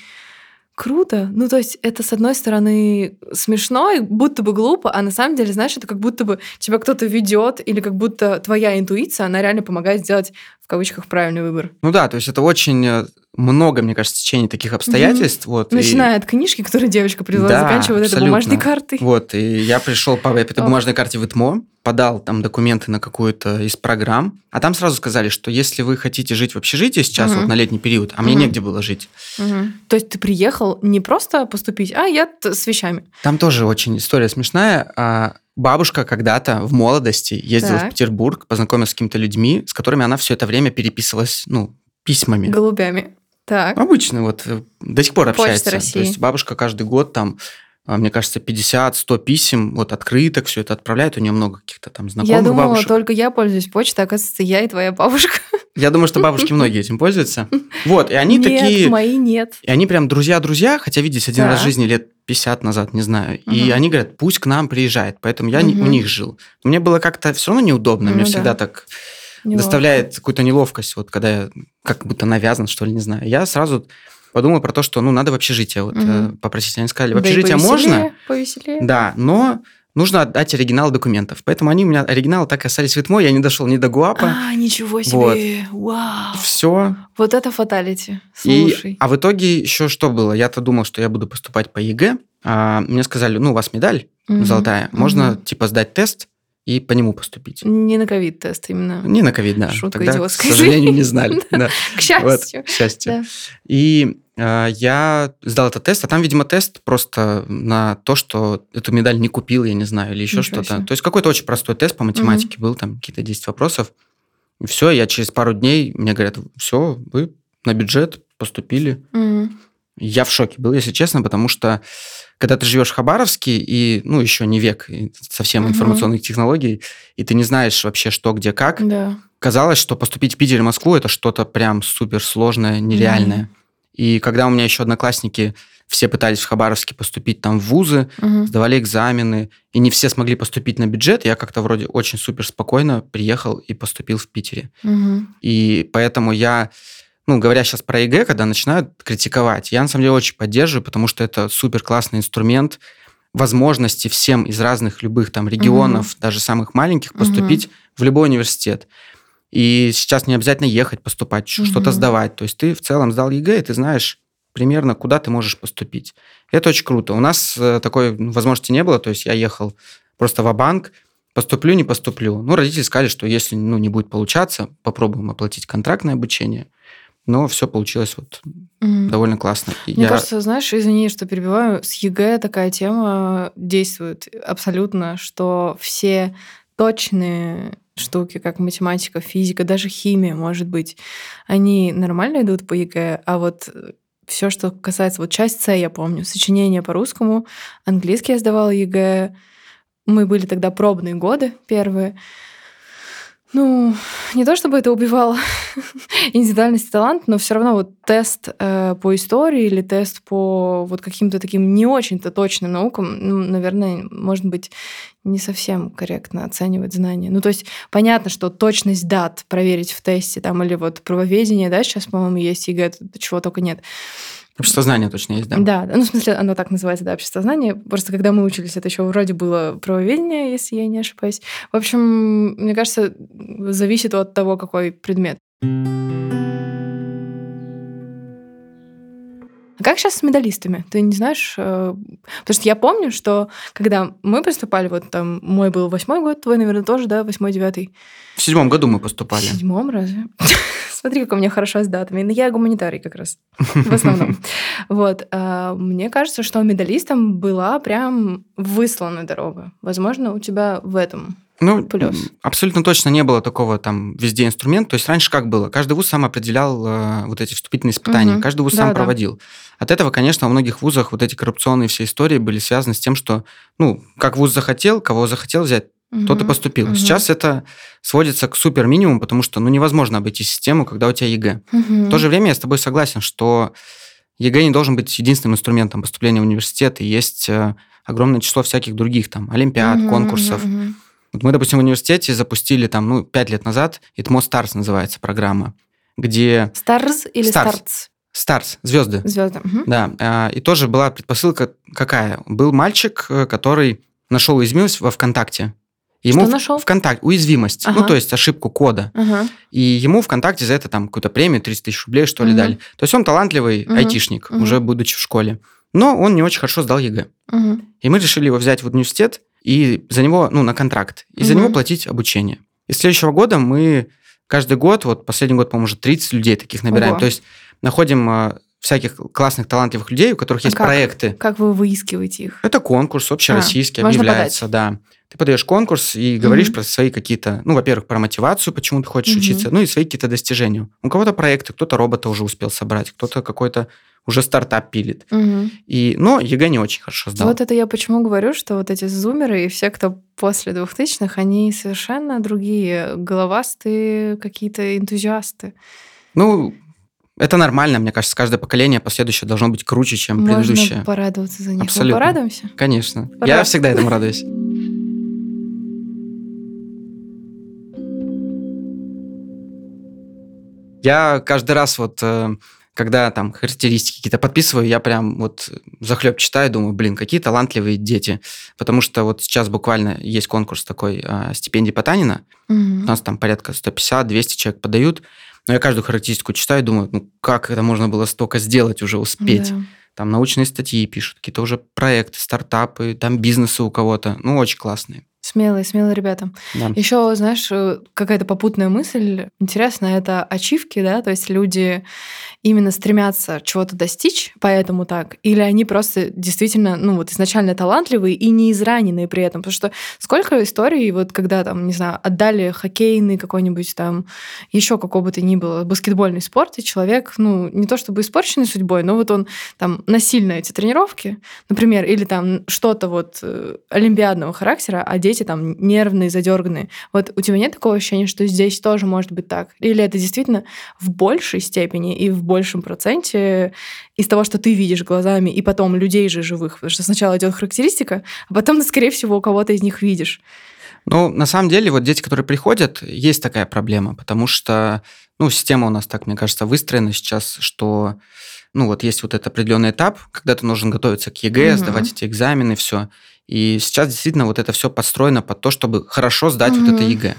круто. Ну, то есть это, с одной стороны, смешно и будто бы глупо, а на самом деле, знаешь, это как будто бы тебя кто-то ведет, или как будто твоя интуиция, она реально помогает сделать, в кавычках, правильный выбор. Ну да, то есть это очень э, много, мне кажется, течение таких обстоятельств. Вот, и- Начиная от книжки, которую девочка привела, Да, заканчивая вот этой бумажной картой. Вот, и я пришел по этой Ох. бумажной карте в ИТМО, подал там документы на какую-то из программ, а там сразу сказали, что если вы хотите жить в общежитии сейчас, Мгм. вот на летний период, а мне Мгм. негде было жить, Мгм. То есть ты приехал не просто поступить, а я с вещами. там тоже очень история смешная. А, Бабушка когда-то в молодости ездила Так. в Петербург, познакомилась с какими-то людьми, с которыми она все это время переписывалась, ну, письмами. Голубями. Так. Обычно вот э, до сих пор Почта общается. России. То есть бабушка каждый год там, а, мне кажется, 50-100 писем, вот открыток, все это отправляет. У нее много каких-то там знакомых я думала, бабушек. только я пользуюсь почтой, оказывается, я и твоя бабушка. Я думаю, что бабушки многие этим пользуются. Вот, и они нет, такие... мои нет. И они прям друзья-друзья, хотя виделись один раз в жизни лет 50 назад, не знаю. И Мгм. они говорят, пусть к нам приезжает. Поэтому я не- у них жил. Мне было как-то все равно неудобно. Мне Ну всегда да. так Неловко. доставляет какую-то неловкость, вот когда я как будто навязан, что ли, не знаю. Я сразу подумал про то, что ну надо в общежитие вот, э, попросить. Они сказали, в Да и общежитие можно, повеселее, да, но нужно отдать оригинал документов. Поэтому они у меня оригиналы так и остались в ИТМО, я не дошел ни до ГУАПа. А, ничего себе. Вау. Все. Вот это fatality. И, Слушай. а в итоге еще что было? Я-то думал, что я буду поступать по ЕГЭ. А мне сказали, ну, у вас медаль Мгм. золотая, можно Мгм. типа сдать тест и по нему поступить. Не на ковид-тест именно. Не на ковид, да. Шутка Тогда, к сожалению, не знали. К счастью. К счастью. И э, я сдал этот тест, а там, видимо, тест просто на то, что эту медаль не купил, я не знаю, или еще что-то. То есть какой-то очень простой тест по математике был, там какие-то 10 вопросов. И все, я через пару дней, мне говорят, все, вы на бюджет поступили. Я в шоке был, если честно, потому что когда ты живешь в Хабаровске, и, ну, еще не век совсем Мгм. информационных технологий, и ты не знаешь вообще, что, где, как, Да. казалось, что поступить в Питер и Москву это что-то прям суперсложное, нереальное. И когда у меня еще одноклассники все пытались в Хабаровске поступить там в вузы, Мгм. сдавали экзамены, и не все смогли поступить на бюджет, я как-то вроде очень супер спокойно приехал и поступил в Питере. Мгм. И поэтому я, ну, говоря сейчас про ЕГЭ, когда начинают критиковать, я на самом деле очень поддерживаю, потому что это супер классный инструмент возможности всем из разных любых там регионов, даже самых маленьких, поступить в любой университет. И сейчас не обязательно ехать поступать, ш- что-то сдавать. То есть ты в целом сдал ЕГЭ, и ты знаешь примерно, куда ты можешь поступить. Это очень круто. У нас э, такой ну, возможности не было, то есть я ехал просто ва-банк поступлю, не поступлю. Ну, родители сказали, что если ну, не будет получаться, попробуем оплатить контрактное обучение. Но все получилось вот Мгм. довольно классно. Мне я- кажется, знаешь, извини, что перебиваю, с ЕГЭ такая тема действует абсолютно, что все точные штуки, как математика, физика, даже химия, может быть, они нормально идут по ЕГЭ, а вот все, что касается, вот часть С, я помню, сочинение по-русскому, английский я сдавала ЕГЭ, мы были тогда пробные годы первые, Ну, не то чтобы это убивало индивидуальность и талант, но все равно вот тест э, по истории или тест по вот каким-то таким не очень-то точным наукам, ну, наверное, может быть, не совсем корректно оценивать знания. Ну, то есть понятно, что точность дат проверить в тесте там или вот правоведение, да, сейчас, по-моему, есть ЕГЭ, чего только нет. Обществознание точно есть, да? Да, ну, в смысле, оно так называется, да, обществознание. Просто когда мы учились, это еще вроде было правоведение, если я не ошибаюсь. В общем, мне кажется, зависит от того, какой предмет. А как сейчас с медалистами? Ты не знаешь? Э, потому что я помню, что когда мы поступали, вот там мой был восьмой год, твой, наверное, тоже, да, восьмой, девятый. В седьмом году мы поступали. В седьмом разве? Смотри, как у меня хорошо с датами. Но я гуманитарий как раз в основном. Вот. А, мне кажется, что медалистам была прям выслана дорога. Возможно, у тебя в этом ну, плюс. Абсолютно точно не было такого там везде инструмент. То есть раньше как было? Каждый вуз сам определял э, вот эти вступительные испытания. Угу. Каждый вуз да, сам да. проводил. От этого, конечно, во многих вузах вот эти коррупционные все истории были связаны с тем, что, ну, как вуз захотел, кого захотел взять, угу. тот и поступил. Угу. Сейчас это сводится к супер минимуму, потому что, ну, невозможно обойти систему, когда у тебя ЕГЭ. Угу. В то же время я с тобой согласен, что ЕГЭ не должен быть единственным инструментом поступления в университет, и есть э, огромное число всяких других там олимпиад, угу, конкурсов. Угу. Вот мы, допустим, в университете запустили там, ну, пять лет назад, ИТМО Stars называется программа, где... Stars или Stars? Stars, звезды. Звезды. Угу. Да. А, и тоже была предпосылка какая? Был мальчик, э, который нашел уязвимость во ВКонтакте. Ему Что нашел? ВКонтакте уязвимость, ага. ну то есть ошибку кода. Ага. И ему ВКонтакте за это там какую-то премию 30 тысяч рублей что ли угу. дали. То есть он талантливый угу. айтишник, угу. уже будучи в школе. Но он не очень хорошо сдал ЕГЭ. Угу. И мы решили его взять в университет и за него, ну, на контракт, и угу. за него платить обучение. И с следующего года мы каждый год, вот последний год, по-моему, уже 30 людей таких набираем. Ого. То есть находим а, всяких классных, талантливых людей, у которых а есть как? проекты. Как вы выискиваете их? Это конкурс общероссийский, а, объявляется, да. Ты подаешь конкурс и говоришь угу. про свои какие-то, ну, во-первых, про мотивацию, почему ты хочешь угу. учиться, ну и свои какие-то достижения. У кого-то проекты, кто-то робота уже успел собрать, кто-то какой-то уже стартап пилит. Угу. И, но ЕГЭ не очень хорошо сдал. Вот это я почему говорю, что вот эти зумеры и все, кто после двухтысячных, они совершенно другие, головастые какие-то энтузиасты. Ну, это нормально, мне кажется, каждое поколение последующее должно быть круче, чем Можно предыдущее. Можно порадоваться за них. Абсолютно. Мы порадуемся? Конечно. Пора. Я всегда этому радуюсь. Я каждый раз вот э, когда там характеристики какие-то подписываю, я прям вот захлеб читаю, думаю, блин, какие талантливые дети. Потому что вот сейчас буквально есть конкурс такой а, стипендии Потанина. Угу. У нас там порядка 150-200 человек подают. Но я каждую характеристику читаю думаю, ну как это можно было столько сделать, уже успеть. Да. Там научные статьи пишут, какие-то уже проекты, стартапы, там бизнесы у кого-то. Ну, очень классные. Смелые, смелые ребята. Да. Еще, знаешь, э, какая-то попутная мысль интересная, это ачивки, да, то есть люди именно стремятся чего-то достичь, поэтому так, или они просто действительно, ну вот изначально талантливые и не израненные при этом, потому что сколько историй, вот когда там, не знаю, отдали хоккейный какой-нибудь там, еще какого бы то ни было, баскетбольный спорт, и человек, ну, не то чтобы испорченный судьбой, но вот он там насильно эти тренировки, например, или там что-то вот э, олимпиадного характера, а дети там нервные, задерганные. Вот у тебя нет такого ощущения, что здесь тоже может быть так? Или это действительно в большей степени и в большем проценте из того, что ты видишь глазами, и потом людей же живых, потому что сначала идет характеристика, а потом скорее всего, у кого-то из них видишь. Ну, на самом деле, вот дети, которые приходят, есть такая проблема, потому что, ну, система у нас так, мне кажется, выстроена сейчас, что, ну, вот есть вот этот определенный этап, когда ты должен готовиться к ЕГЭ, угу. сдавать эти экзамены, все. И сейчас действительно вот это все подстроено под то, чтобы хорошо сдать угу. вот это ЕГЭ.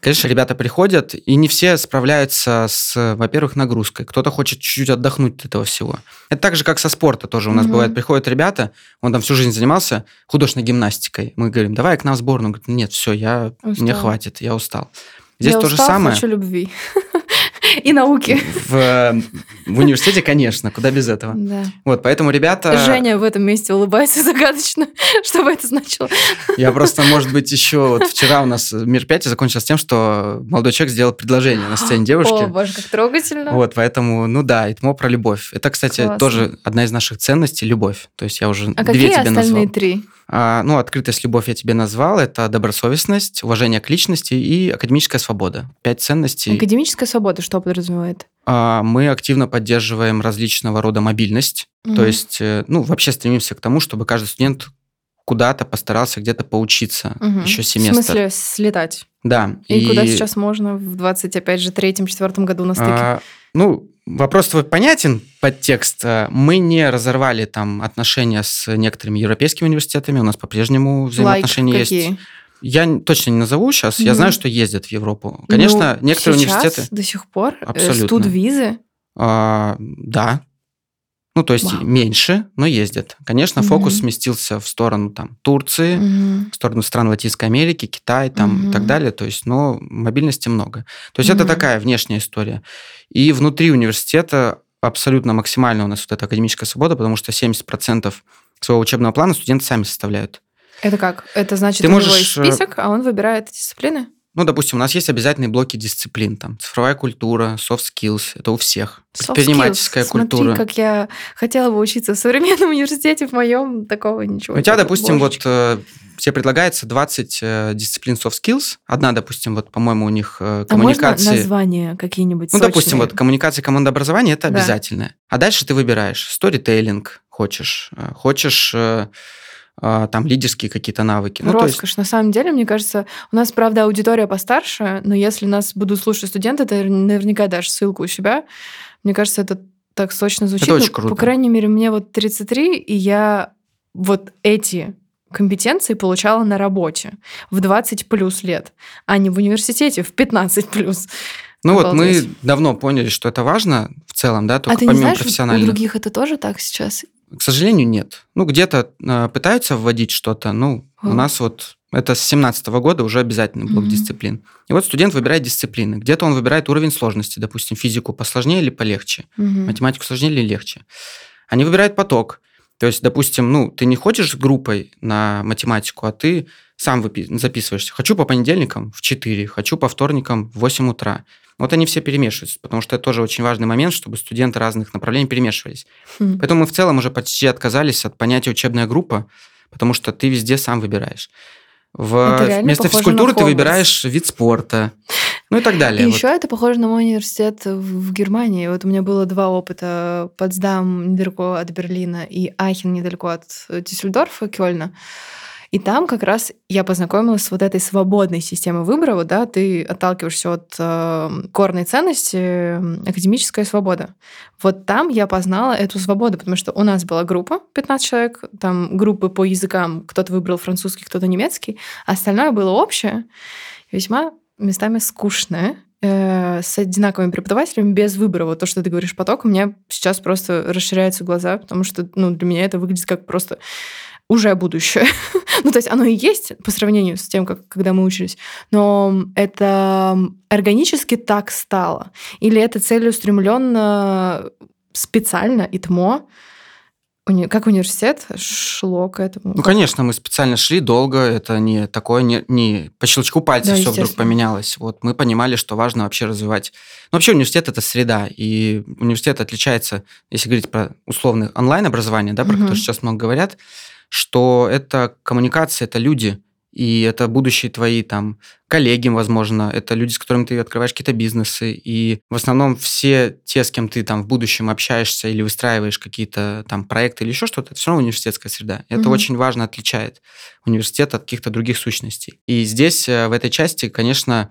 Конечно, ребята приходят, и не все справляются с, во-первых, нагрузкой. Кто-то хочет чуть-чуть отдохнуть от этого всего. Это так же, как со спорта тоже. У нас угу. бывает, приходят ребята, он там всю жизнь занимался художественной гимнастикой. Мы говорим, давай к нам в сборную. Он говорит, нет, все, я, мне хватит, я устал. Здесь я то устал, же самое. хочу любви. И науки. В, в университете, конечно, куда без этого. Да. Вот, поэтому ребята... Женя в этом месте улыбается загадочно. Что бы это значило? Я просто, может быть, еще вот вчера у нас мероприятие закончилось тем, что молодой человек сделал предложение на сцене девушки. О, боже, как трогательно. Вот, поэтому, ну да, ИТМО про любовь. Это, кстати, Классно. тоже одна из наших ценностей – любовь. То есть я уже А две какие тебе остальные назвал. три? А, ну, открытость, любовь я тебе назвал. Это добросовестность, уважение к личности и академическая свобода. Пять ценностей. Академическая свобода что подразумевает? А, Мы активно поддерживаем различного рода мобильность. То Мгм. есть, э, ну, вообще стремимся к тому, чтобы каждый студент куда-то постарался где-то поучиться Мгм. еще В семестр. смысле слетать? Да. И, куда сейчас можно в 20, опять же, третьем-четвертом году на стыке? А, ну, вопрос твой понятен, подтекст. А, Мы не разорвали там отношения с некоторыми европейскими университетами, у нас по-прежнему взаимоотношения есть. какие? Я н- точно не назову сейчас, я Мгм. знаю, что ездят в Европу. Конечно, Ну, некоторые сейчас, университеты... до сих пор э, Абсолютно. студвизы. а, да. Ну, то есть Вау. меньше, но ездят. Конечно, фокус Мгм. сместился в сторону там Турции, Мгм. в сторону стран Латинской Америки, Китай там и так далее. То есть, но мобильности много. То есть это Мгм. такая внешняя история. И внутри университета абсолютно максимально у нас вот эта академическая свобода, потому что 70% своего учебного плана студенты сами составляют. Это как? Это значит, Ты у него можешь, есть э, список, а он выбирает дисциплины? Ну, допустим, у нас есть обязательные блоки дисциплин, там, цифровая культура, soft skills, это у всех. Soft Предпринимательская skills. Смотри, культура. как я хотела бы учиться в современном университете, в моем такого ничего. У тебя, допустим, вот Божечки. э, тебе предлагается 20 э, дисциплин soft skills. Одна, допустим, вот, по-моему, у них э, А можно коммуникации. названия какие-нибудь ну, допустим, вот коммуникация командообразования это Да. обязательное. А дальше ты выбираешь сторителлинг хочешь, хочешь там лидерские какие-то навыки. Ну, то есть, Роскошь. На самом деле, мне кажется, у нас, правда, аудитория постарше, но если нас будут слушать студенты, ты наверняка дашь ссылку у себя. Мне кажется, это так сочно звучит. Это очень Ну, круто. По крайней мере, мне вот 33, и я вот эти компетенции получала на работе в 20 плюс лет, а не в университете в 15 плюс. ну вот мы обалдеть. давно поняли, что это важно в целом, да, только а ты не помимо знаешь, у профессиональных. других это тоже так сейчас? К сожалению, нет. Ну, где-то э, пытаются вводить что-то. Ну, у А. нас вот это с 17 года уже обязательный блок Мгм. дисциплин. И вот студент выбирает дисциплины. Где-то он выбирает уровень сложности, допустим, физику посложнее или полегче, Мгм. математику сложнее или легче. Они выбирают поток. То есть, допустим, ну, ты не ходишь с группой на математику, а ты сам записываешься. Хочу по понедельникам в 4, хочу по вторникам в 8 утра. Вот они все перемешиваются, потому что это тоже очень важный момент, чтобы студенты разных направлений перемешивались. Хм. Поэтому мы в целом уже почти отказались от понятия учебная группа, потому что ты везде сам выбираешь. В... Вместо на физкультуры ты выбираешь вид спорта. Ну и так далее. И Вот. еще это похоже на мой университет в Германии. Вот у меня было два опыта. Потсдам недалеко от Берлина и Ахен недалеко от э, Дюссельдорфа, Кёльна. И там как раз я познакомилась с вот этой свободной системой выбора. Да, ты отталкиваешься от э, корной ценности э, академическая свобода. Вот там я познала эту свободу, потому что у нас была группа 15 человек, там группы по языкам, кто-то выбрал французский, кто-то немецкий, а остальное было общее, весьма местами скучное, э, с одинаковыми преподавателями, без выбора. Вот то, что ты говоришь, поток, у меня сейчас просто расширяются глаза, потому что ну, для меня это выглядит как просто уже будущее. ну, то есть оно и есть по сравнению с тем, как когда мы учились, но это органически так стало. Или это целеустремленно специально и ТМО, уни- как университет шло к этому. Ну, конечно, мы специально шли долго, это не такое, не, не по щелчку пальца Да, все вдруг поменялось. Вот мы понимали, что важно вообще развивать. Ну, вообще университет это среда, и университет отличается, если говорить про условное онлайн-образование, да, про Мгм. которое сейчас много говорят, что это коммуникация, это люди, и это будущие твои там коллеги, возможно, это люди, с которыми ты открываешь какие-то бизнесы, и в основном все те, с кем ты там в будущем общаешься или выстраиваешь какие-то там проекты или еще что-то, это все равно университетская среда. Это Мгм. очень важно отличает университет от каких-то других сущностей. И здесь, э, в этой части, конечно,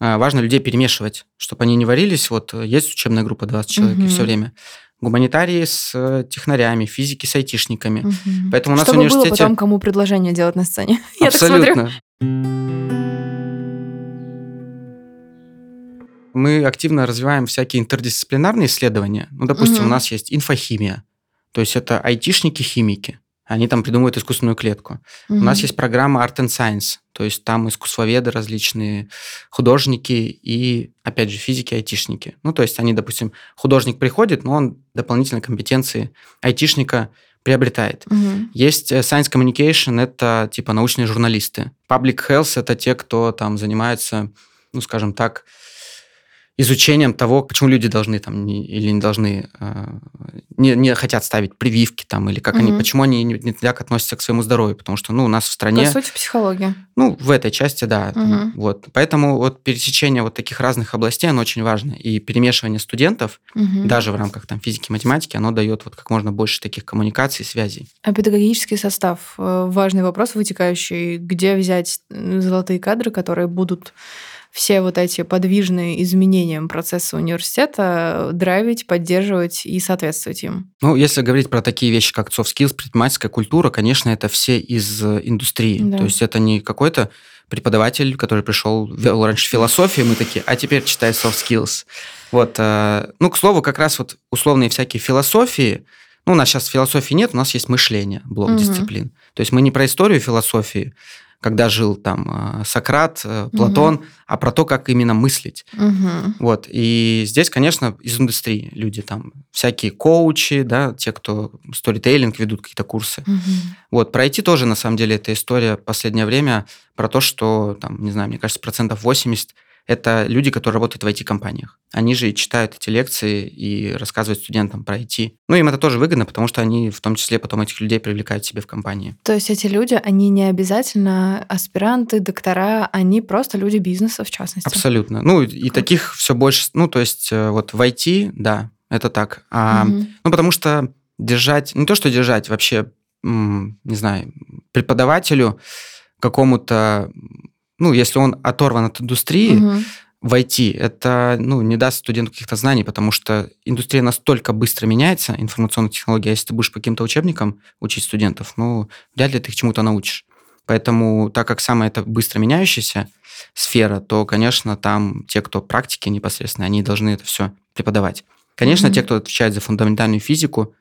э, важно людей перемешивать, чтобы они не варились. Вот э, есть учебная группа 20 человек, и Мгм. все время. Гуманитарии с э, технарями, физики с айтишниками. Мгм. Поэтому у нас в Чтобы было университете- потом кому предложение делать на сцене. Абсолютно. Мы активно развиваем всякие интердисциплинарные исследования. Ну, допустим, Мгм. у нас есть инфохимия. То есть это айтишники-химики. Они там придумывают искусственную клетку. Мгм. У нас есть программа Art and Science, то есть там искусствоведы различные, художники и, опять же, физики, айтишники. Ну, то есть они, допустим, художник приходит, но он дополнительные компетенции айтишника приобретает. Мгм. Есть э, Science Communication, это типа научные журналисты. Public Health – это те, кто там занимается, ну, скажем так, изучением того, почему люди должны там не- или не должны, э, не, не хотят ставить прививки там, или как они, Мгм. почему они не, не так относятся к своему здоровью, потому что, ну, у нас в стране... По сути, психология. Ну, в этой части, да. там, Мгм. Вот. Поэтому вот пересечение вот таких разных областей, оно очень важно. И перемешивание студентов, Мгм. даже в рамках там, физики, математики, оно дает вот как можно больше таких коммуникаций, связей. А педагогический состав э, важный вопрос, вытекающий, где взять золотые кадры, которые будут все вот эти подвижные изменения процесса университета э, драйвить, поддерживать и соответствовать им. Ну, если говорить про такие вещи, как soft skills, предпринимательская культура, конечно, это все из э, индустрии. Да. То есть это не какой-то преподаватель, который пришел, вел раньше философию, мы такие, а теперь читай soft skills. Вот, э, ну, к слову, как раз вот условные всякие философии, ну, у нас сейчас философии нет, у нас есть мышление, блок Мгм. дисциплин. То есть мы не про историю философии, когда жил там э, Сократ, э, Платон, а про то, как именно мыслить. Мгм. Вот, и здесь, конечно, из индустрии люди там, всякие коучи, да, те, кто сторитейлинг ведут какие-то курсы. Мгм. Вот, про IT тоже, на самом деле, эта история в последнее время про то, что, там, не знаю, мне кажется, процентов 80 это люди, которые работают в IT-компаниях. Они же читают эти лекции и рассказывают студентам про IT. Ну, им это тоже выгодно, потому что они в том числе потом этих людей привлекают себе в компании. То есть эти люди, они не обязательно аспиранты, доктора, они просто люди бизнеса, в частности. Абсолютно. Ну, и Круто. таких все больше, ну, то есть э, вот в IT, да, это так. А Мгм. Ну, потому что держать, не то, что держать, вообще, не знаю, преподавателю какому-то, ну, если он оторван от индустрии, Мгм. в IT, это, ну, не даст студенту каких-то знаний, потому что индустрия настолько быстро меняется, информационных технологий, а если ты будешь по каким-то учебникам учить студентов, ну, вряд ли ты их чему-то научишь. Поэтому, так как самая это быстро меняющаяся сфера, то, конечно, там те, кто практики непосредственно, они должны это все преподавать. Конечно, Мгм. те, кто отвечает за фундаментальную физику,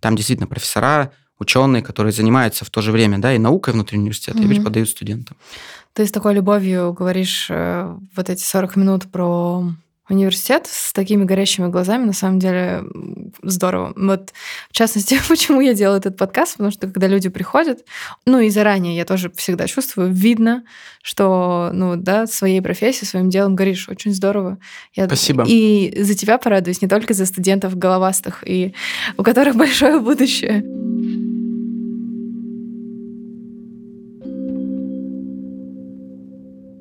там действительно профессора, ученые, которые занимаются в то же время, да, и наукой внутри университета, и Мгм. преподают студентам. Ты с такой любовью говоришь э, вот эти 40 минут про университет с такими горящими глазами, на самом деле здорово. Вот, в частности, почему я делаю этот подкаст, потому что когда люди приходят, ну и заранее я тоже всегда чувствую, видно, что, ну да, своей профессией, своим делом горишь. Очень здорово. Я Спасибо. И за тебя порадуюсь, не только за студентов головастых, и у которых большое будущее.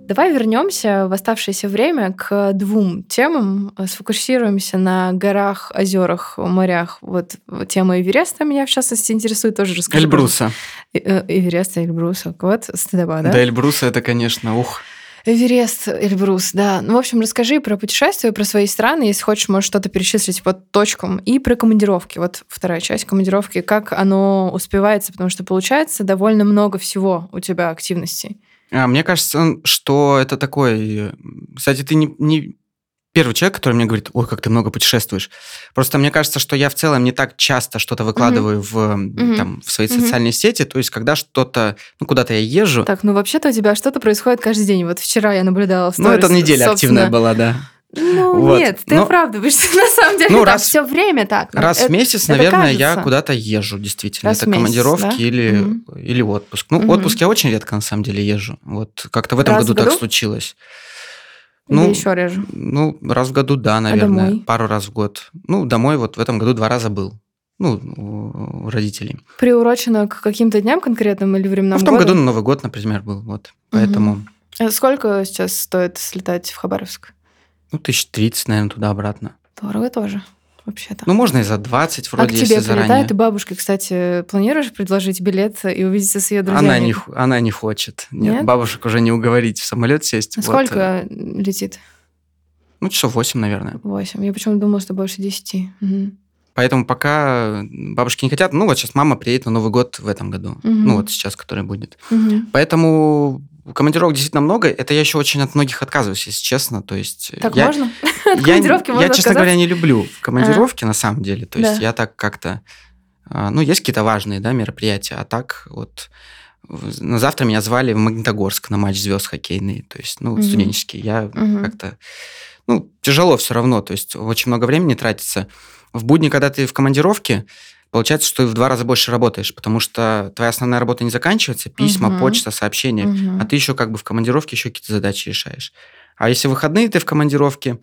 Давай вернемся в оставшееся время к двум темам. Сфокусируемся на горах, озерах, морях. Вот тема Эвереста меня, в частности, интересует. Тоже расскажи. Эльбруса. Э, э, Эвереста, Эльбруса. Вот, стыдоба, да? Да, Эльбруса это, конечно, ух. Эверест, Эльбрус, да. Ну, в общем, расскажи про путешествия, про свои страны, если хочешь, можешь что-то перечислить по точкам, и про командировки. Вот вторая часть командировки, как оно успевается, потому что получается довольно много всего у тебя активностей. А, мне кажется, что это такой... э, Кстати, ты не, не первый человек, который мне говорит, ой, как ты много путешествуешь. Просто мне кажется, что я в целом не так часто что-то выкладываю в, м, там, в свои Мгм. социальные сети. То есть, когда что-то, ну, куда-то я езжу, Так, ну вообще-то у тебя что-то происходит каждый день. Вот вчера я наблюдала в ну, это сторис, неделя собственно. активная была, да. Ну, Вот. нет, ты Но- оправдываешься. На самом деле Ну, так, раз- все время так. Ну, Раз это- в месяц, наверное, я кажется. куда-то езжу, действительно. Раз это месяц, командировки да? или, Мгм. или отпуск. Ну, Мгм. отпуск я очень редко, на самом деле, езжу. Вот как-то в этом Раз в году так году? случилось. Или Ну, еще реже. Ну, раз в году, да, наверное. домой? Пару раз в год. Ну, домой вот в этом году два раза был. Ну, у родителей. Приурочено к каким-то дням конкретным или Ну, временам в том года? году на Новый год, например, был. Вот. Поэтому, Э, Сколько сейчас стоит слетать в Хабаровск? Ну, тысяч тридцать, наверное, туда-обратно. Дорого тоже, вообще-то. Ну, можно и за 20, а вроде, к если тебе заранее. прилетает и бабушке, кстати, планируешь предложить билет и увидеться с ее друзьями? Она не, она не хочет. Нет, Нет? бабушек уже не уговорить в самолет сесть. А Вот, э, Сколько летит? Ну, часов 8, наверное. Восемь. Я почему-то думала, что больше десяти. Мгм. Поэтому пока бабушки не хотят. Ну, вот сейчас мама приедет на Новый год в этом году. Мгм. Ну, вот сейчас, который будет. Мгм. Поэтому командировок действительно много. Это я еще очень от многих отказываюсь, если честно. То есть Так я, можно? От я, командировки я, можно честно отказаться? говоря, не люблю командировки на самом деле. То есть Да. я так как-то А, ну, есть какие-то важные, да, мероприятия, а так вот на завтра меня звали в Магнитогорск на матч звезд хоккейный, то есть, ну, угу. студенческий. Я угу. как-то, ну, тяжело все равно, то есть очень много времени тратится. В будни, когда ты в командировке, получается, что ты в два раза больше работаешь, потому что твоя основная работа не заканчивается, письма, угу. почта, сообщения, угу. а ты еще как бы в командировке еще какие-то задачи решаешь. А если выходные ты в командировке,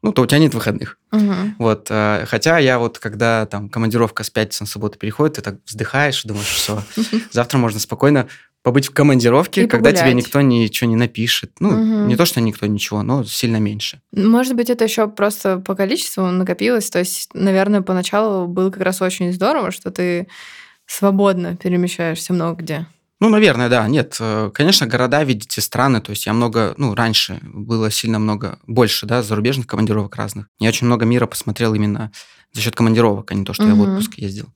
ну, то у тебя нет выходных. Угу. Вот, э, хотя я вот, когда там командировка с пятницы на субботу переходит, ты так вздыхаешь, думаешь, все, завтра можно спокойно побыть в командировке, и когда погулять. тебе никто ничего не напишет. Ну, угу. не то, что никто ничего, но сильно меньше. Может быть, это еще просто по количеству накопилось. То есть, наверное, поначалу было как раз очень здорово, что ты свободно перемещаешься много где. Ну, наверное, да. Нет, э, конечно, города, видите, страны. То есть я много, ну, раньше было сильно много, больше, да, зарубежных командировок разных. Я очень много мира посмотрел именно за счет командировок, а не то, что угу. я в отпуск ездил.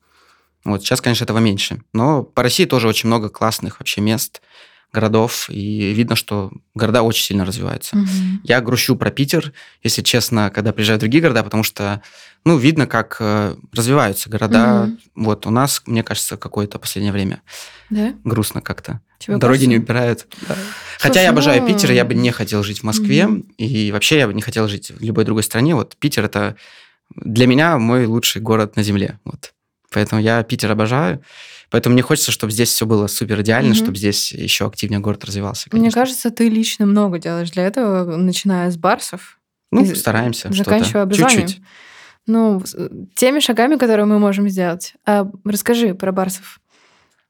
Вот сейчас, конечно, этого меньше. Но по России тоже очень много классных вообще мест городов, и видно, что города очень сильно развиваются. Угу. Я грущу про Питер, если честно, когда приезжаю в другие города, потому что, ну, видно, как э, развиваются города. Угу. Вот у нас, мне кажется, какое-то последнее время да? грустно как-то. Тебе Дороги кажется? не убирают. Да. Хотя Слушай, я обожаю ну... Питер, я бы не хотел жить в Москве, угу. и вообще я бы не хотел жить в любой другой стране. Вот Питер это для меня мой лучший город на земле. Вот. Поэтому я Питер обожаю. Поэтому мне хочется, чтобы здесь все было супер идеально, угу. чтобы здесь еще активнее город развивался. Конечно. Мне кажется, ты лично много делаешь для этого, начиная с барсов. Ну, стараемся. Заканчивая образованием. Чуть-чуть. Ну, теми шагами, которые мы можем сделать. А расскажи про барсов.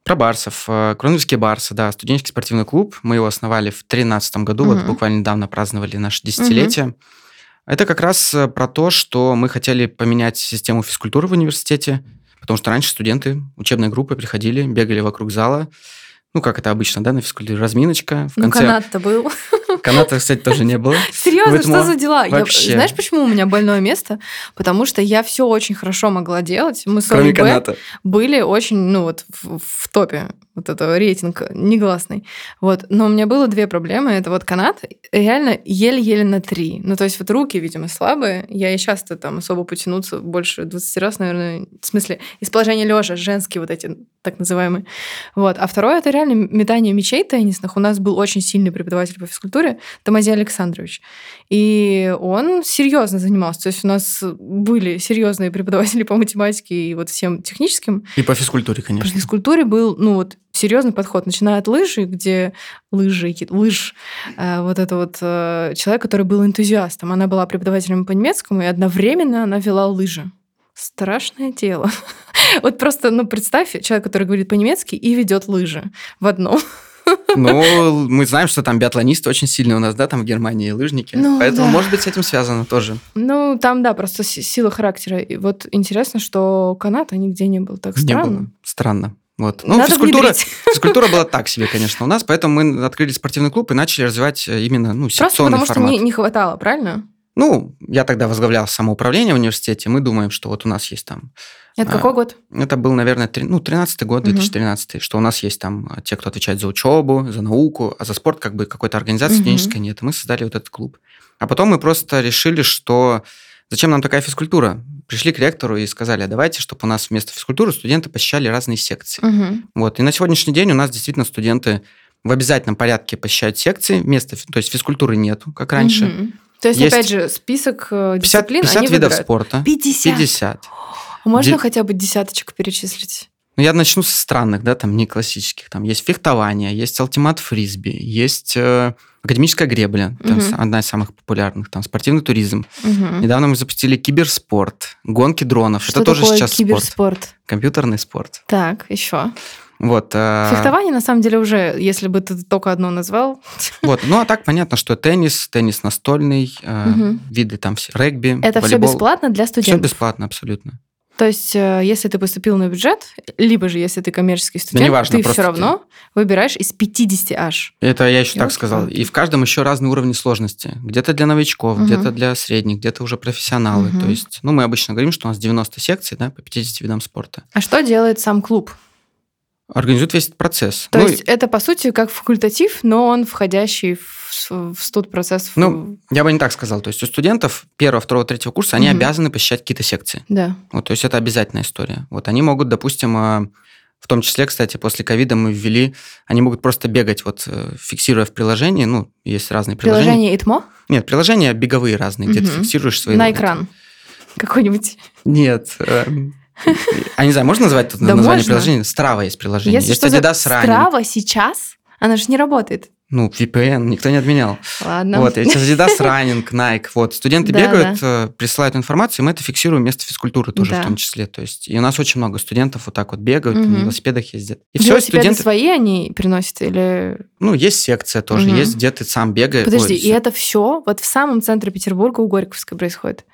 Про барсов. Э, Кронвильские барсы, да, студенческий спортивный клуб. Мы его основали в 2013 году, угу. вот буквально недавно праздновали наше десятилетие. Угу. Это как раз э, про то, что мы хотели поменять систему физкультуры в университете, Потому что раньше студенты, учебные группы приходили, бегали вокруг зала, ну, как это обычно, да, на физкультуре, разминочка. В ну, конце... канат-то был. Каната, кстати, тоже не было. Серьезно, что за дела? Вообще. Я, знаешь, почему у меня больное место? Потому что я все очень хорошо могла делать. Мы с Кроме каната. были очень, ну, вот в, в топе вот этого рейтинг негласный. Вот. Но у меня было две проблемы. Это вот канат реально еле-еле на три. Ну, то есть вот руки, видимо, слабые. Я и часто там особо потянуться больше 20 раз, наверное, в смысле, из положения лежа, женские вот эти так называемые. Вот. А второе, это реально метание мячей теннисных. У нас был очень сильный преподаватель по физкультуре, Тамазий Александрович. И он серьезно занимался. То есть у нас были серьезные преподаватели по математике и вот всем техническим. И по физкультуре, конечно. По физкультуре был, ну вот, серьезный подход, начиная от лыжи, где лыжи, лыж, э, вот это вот э, человек, который был энтузиастом. Она была преподавателем по немецкому, и одновременно она вела лыжи. Страшное дело. Вот просто, ну, представь, человек, который говорит по-немецки и ведет лыжи в одном. Ну, мы знаем, что там биатлонисты очень сильные у нас, да, там в Германии лыжники. Ну, Поэтому, да. может быть, с этим связано тоже. Ну, там, да, просто сила характера. И вот интересно, что каната нигде не был. Так странно. Не было. Странно. Вот. Ну, Надо физкультура, физкультура была так себе, конечно, у нас, поэтому мы открыли спортивный клуб и начали развивать э, именно ну, секционный Просто потому формат. что не, не хватало, правильно? Ну, я тогда возглавлял самоуправление в университете, мы думаем, что вот у нас есть там... Это а, какой год? Это был, наверное, три, ну, 13-й год, 2013 угу. что у нас есть там а, те, кто отвечает за учебу, за науку, а за спорт как бы какой-то организации угу. студенческой нет. Мы создали вот этот клуб. А потом мы просто решили, что зачем нам такая физкультура? Пришли к ректору и сказали, а давайте, чтобы у нас вместо физкультуры студенты посещали разные секции. Угу. Вот. И на сегодняшний день у нас действительно студенты в обязательном порядке посещают секции, вместо, то есть физкультуры нету, как раньше. Угу. То есть, есть, опять же, список 50, э, дисциплин 50 они видов выбирают. спорта. 50? 50. Можно Ди... хотя бы десяточек перечислить? Ну, я начну со странных, да, там, не классических. Там есть фехтование, есть алтимат фрисби, есть э, академическая гребля, там, угу. одна из самых популярных, там, спортивный туризм. Угу. Недавно мы запустили киберспорт, гонки дронов. Что Это тоже сейчас киберспорт? спорт. Компьютерный спорт. Так, еще. Вот, э... Фехтование, на самом деле, уже, если бы ты только одно назвал. Вот, ну а так понятно, что теннис, теннис настольный, э, угу. виды там все, регби, Это волейбол. все бесплатно для студентов? Все бесплатно, абсолютно. То есть, э, если ты поступил на бюджет, либо же если ты коммерческий студент, да неважно, ты все равно ты... выбираешь из 50 аж. Это я еще так сказал. И в каждом еще разные уровни сложности. Где-то для новичков, угу. где-то для средних, где-то уже профессионалы. Угу. То есть, ну, мы обычно говорим, что у нас 90 секций, да, по 50 видам спорта. А что делает сам клуб? Организует весь этот процесс. То Ну, есть это, по сути, как факультатив, но он входящий в, в студ процесс. в- Ну, я бы не так сказал. То есть у студентов первого, второго, третьего курса они Мгм. обязаны посещать какие-то секции. Да. Вот, то есть это обязательная история. Вот они могут, допустим, э, в том числе, кстати, после ковида мы ввели, они могут просто бегать, вот э, фиксируя в приложении, ну, есть разные приложения. Приложение ИТМО Нет, приложения беговые разные, где ты фиксируешь свои... на экран какой-нибудь. Нет. А не знаю, можно назвать тут Да название можно. приложения? Strava есть приложение. Если есть что, Adidas Running. Strava сейчас, она же не работает. Ну, VPN никто не отменял. Ладно. Вот, есть Adidas Running, Nike. Вот, студенты Да, бегают, э, присылают информацию, и мы это фиксируем вместо физкультуры тоже Да. в том числе. То есть, и у нас очень много студентов вот так вот бегают, на Мгм. велосипедах ездят. И все, Велосипеды студенты... свои они приносят или... Ну, есть секция тоже, Мгм. есть, где ты сам бегаешь. Подожди, Ой, и это все вот в самом центре Петербурга у Горьковской происходит?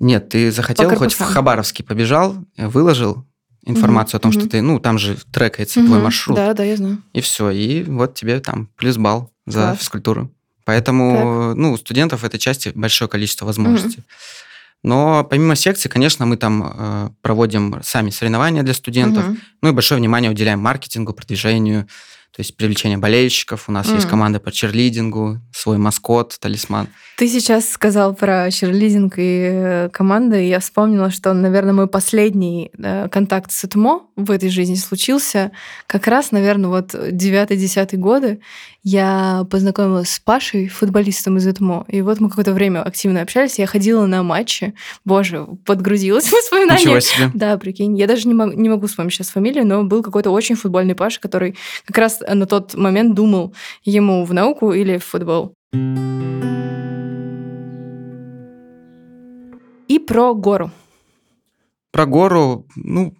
Нет, ты захотел хоть в. Хабаровский побежал, выложил информацию о том, мгм. что ты, ну, там же трекается твой Мгм. маршрут. Да, да, я знаю. И все, и вот тебе там плюс балл за Класс. физкультуру. Поэтому, ну, у студентов в этой части большое количество возможностей. Но помимо секций, конечно, мы там э, проводим сами соревнования для студентов, Мгм. ну и большое внимание уделяем маркетингу, продвижению, то есть привлечение болельщиков. У нас есть Мгм. команда по черлидингу, свой маскот, талисман. Ты сейчас сказал про черлидинг и э, команды, и я вспомнила, что, наверное, мой последний э, контакт с ЭТМО в этой жизни случился как раз, наверное, вот 9-10 годы. Я познакомилась с Пашей, футболистом из ЭТМО, и вот мы какое-то время активно общались, я ходила на матчи. Боже, подгрузилась в воспоминания. Ничего себе. Да, прикинь. Я даже не, мог- не могу вспомнить сейчас фамилию, но был какой-то очень футбольный Паша, который как раз на тот момент думал ему в науку или в футбол. И про гору. Про гору, ну,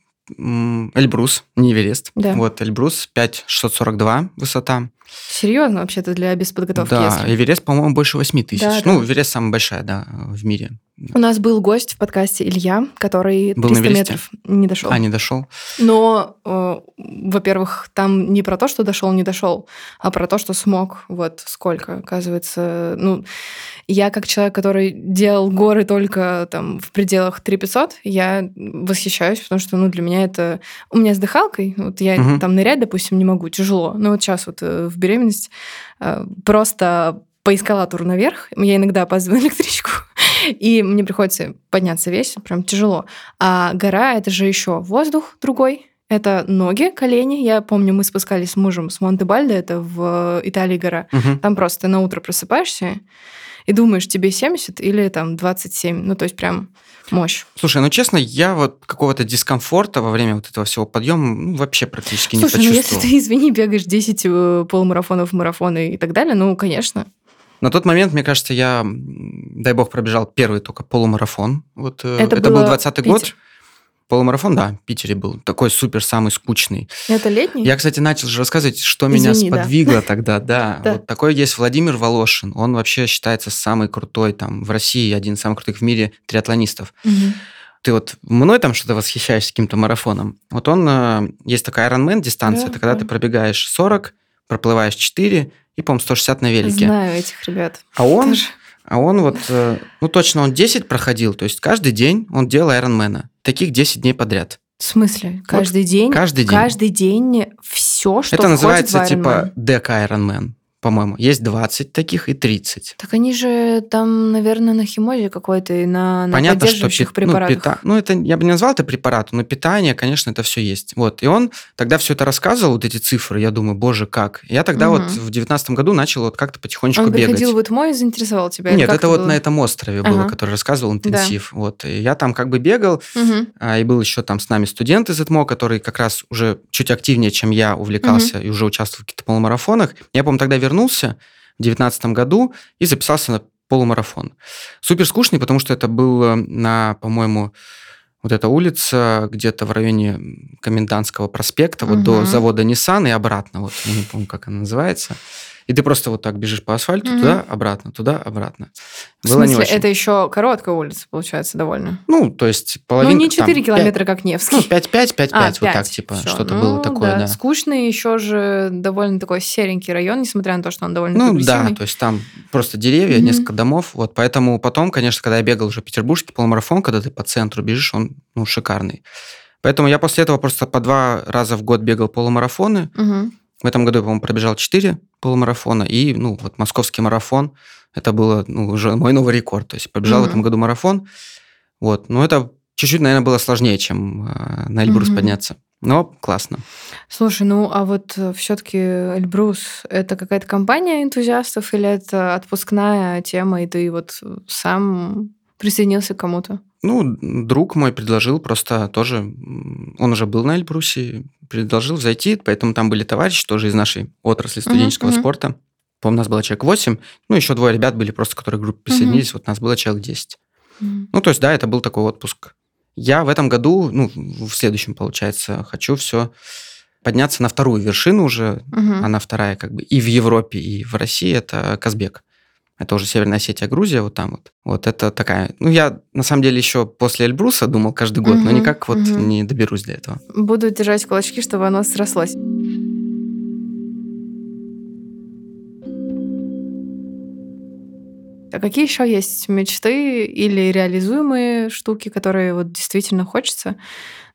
Эльбрус, не Эверест. Да. Вот, Эльбрус 5642 высота. Серьезно, вообще-то для бесподготовки. да, если. Эверест, по-моему, больше 8 тысяч. Да, ну, да. Эверест самая большая, да, в мире. У нас был гость в подкасте Илья, который Был на 300 Эвересте? метров не дошел. А, не дошел? Но, э, во-первых, там не про то, что дошел, не дошел, а про то, что смог. Вот сколько, оказывается. Ну, я как человек, который делал горы только там в пределах 3500, я восхищаюсь, потому что, ну, для меня это... У меня с дыхалкой, вот я Мгм. там нырять, допустим, не могу, тяжело. Но вот сейчас вот э, в беременность э, просто по эскалатору наверх, я иногда опаздываю на электричку, и мне приходится подняться весь, прям тяжело. А гора это же еще воздух другой. Это ноги, колени. Я помню, мы спускались с мужем с Монте-Бальдо, это в Италии гора. Мгм. Там просто на утро просыпаешься и думаешь, тебе 70 или там 27. Ну, то есть прям мощь. Слушай, ну честно, я вот какого-то дискомфорта во время вот этого всего подъема ну, вообще практически Слушай, не ну если почувствовал. ты, извини, бегаешь 10 э, полумарафонов, марафоны и так далее, ну, конечно. На тот момент, мне кажется, я, дай бог, пробежал первый только полумарафон. Вот, э, Это это, было был 20 год. Полумарафон, да, в Питере был. Такой супер, самый скучный. Это летний? Я, кстати, начал же рассказывать, что меня Извини, да. сподвигло тогда, да. Да. Вот такой есть Владимир Волошин. Он вообще считается самый крутой там в России, один из самых крутых в мире триатлонистов. Ты вот мной там что-то восхищаешься каким-то марафоном. Вот он, э, есть такая Ironman дистанция, Да, это когда да. ты пробегаешь 40, проплываешь 4 и, по-моему, 160 на велике. Знаю этих ребят. А он, Тоже. А он вот, э, ну точно, он 10 проходил, то есть каждый день он делал Ironman. Таких 10 дней подряд. В смысле? Каждый день? каждый день. Каждый день все, что Это называется в типа дека Ironman, по-моему. Есть 20 таких и 30. Так они же там, наверное, на химозе какой-то и на, на Понятно, что поддерживающих пи- препаратах. Ну, пита- ну, это я бы не назвал это препаратом, но питание, конечно, это все есть. Вот. И он тогда все это рассказывал, вот эти цифры, я думаю, боже, как. Я тогда Мгм. вот в девятнадцатом году начал вот как-то потихонечку Он бегать. приходил в ИТМО и заинтересовал тебя? Нет, это вот было? на этом острове было, Ага. который рассказывал интенсив. Вот. И я там как бы бегал, а, и был еще там с нами студент из ЭТМО, который как раз уже чуть активнее, чем я, увлекался и уже участвовал в каких-то полумарафонах. Я, помню, тогда вернулся в девятнадцатом году и записался на полумарафон. Супер скучный, потому что это было на, по-моему, вот эта улица где-то в районе Комендантского проспекта, вот до Мгм. завода Nissan и обратно. Вот, я не помню, как она называется. И ты просто вот так бежишь по асфальту, Мгм. туда, обратно, туда, обратно. В Было не смысле, очень. это еще короткая улица, получается, довольно. Ну, то есть половинка... ну, не там, 4 пять- километра, как Невский. Ну, 5-5, 5-5, А, вот так, пять. типа, Всё. что-то Ну, было такое, да. Скучный еще же довольно такой серенький район, несмотря на то, что он довольно Ну, да, то есть там просто деревья, Мгм. несколько домов, вот, поэтому потом, конечно, когда я бегал уже петербургский полумарафон, когда ты по центру бежишь, он, ну, шикарный. Поэтому я после этого просто по два раза в год бегал полумарафоны. Мгм. В этом году я, по-моему, пробежал 4 полумарафона. И, ну, вот московский марафон, это было ну, уже мой новый рекорд. То есть побежал в Мгм. этом году марафон. Вот. Но это чуть-чуть, наверное, было сложнее, чем э, на Эльбрус Мгм. подняться. Но классно. Слушай, ну а вот все-таки Эльбрус это какая-то компания энтузиастов или это отпускная тема, и ты вот сам присоединился к кому-то? Ну, друг мой предложил просто тоже, он уже был на Эльбрусе, предложил зайти, поэтому там были товарищи тоже из нашей отрасли студенческого мгм. спорта. По-моему, нас было человек 8, ну, еще двое ребят были просто, которые к группе присоединились, вот нас было человек 10. Мгм. Ну, то есть, да, это был такой отпуск. Я в этом году, ну, в следующем, получается, хочу все подняться на вторую вершину уже, Мгм. она вторая как бы и в Европе, и в России, это Казбек. Это уже Северная Осетия, Грузия, вот там вот. Вот это такая... Ну, я, на самом деле, еще после Эльбруса думал каждый год, но Мгм, никак вот мгм. не доберусь до этого. Буду держать кулачки, чтобы оно срослось. А какие еще есть мечты или реализуемые штуки, которые вот действительно хочется,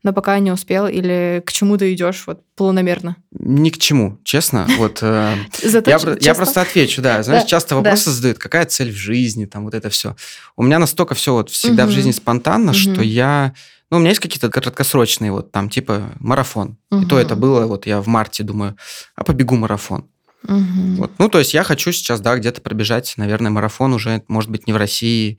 но пока не успел, или к чему ты идешь вот планомерно? Ни к чему, честно. Вот э, я, просто отвечу, да. Знаешь, Да, часто да. вопросы задают, какая цель в жизни, там вот это все. У меня настолько все вот всегда в жизни спонтанно, что я... Ну, у меня есть какие-то краткосрочные, вот там, типа, марафон. И то это было, вот я в марте думаю, а побегу марафон. Мгм. Вот. Ну, то есть я хочу сейчас, да, где-то пробежать, наверное, марафон уже, может быть, не в России,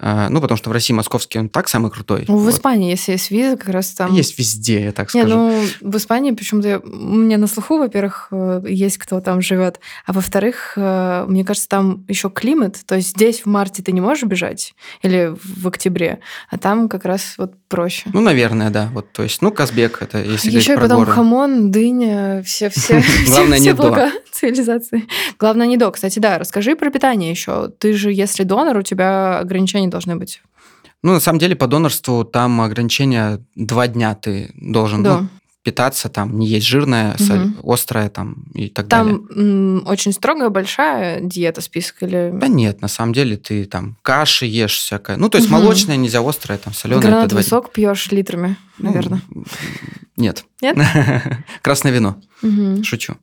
ну, потому что в России московский он так самый крутой. Ну, в Вот. Испании, если есть виза, как раз там... Есть везде, я так Не, скажу. ну, в Испании почему-то меня на слуху, во-первых, э, есть кто там живет, а во-вторых, э, мне кажется, там еще климат. То есть здесь в марте ты не можешь бежать или в октябре, а там как раз вот проще. Ну, наверное, да. Вот, то есть, ну, Казбек, это если Еще и потом горы. хамон, дыня, все, все, Главное, не до. цивилизации. Главное не до. Кстати, да, расскажи про питание еще. Ты же, если донор, у тебя ограничения должны быть. Ну, на самом деле, по донорству там ограничение два дня ты должен Да. ну, питаться, там, не есть жирное, соль- Мгм. острое там и так далее. Там очень строгая, большая диета, список или... Да нет, на самом деле ты там каши ешь всякое. Ну, то есть Мгм. молочное нельзя, острое, там, соленое. Гранатовый сок пьешь литрами, Ну, наверное. Нет. Нет? Красное вино. Мгм. Шучу.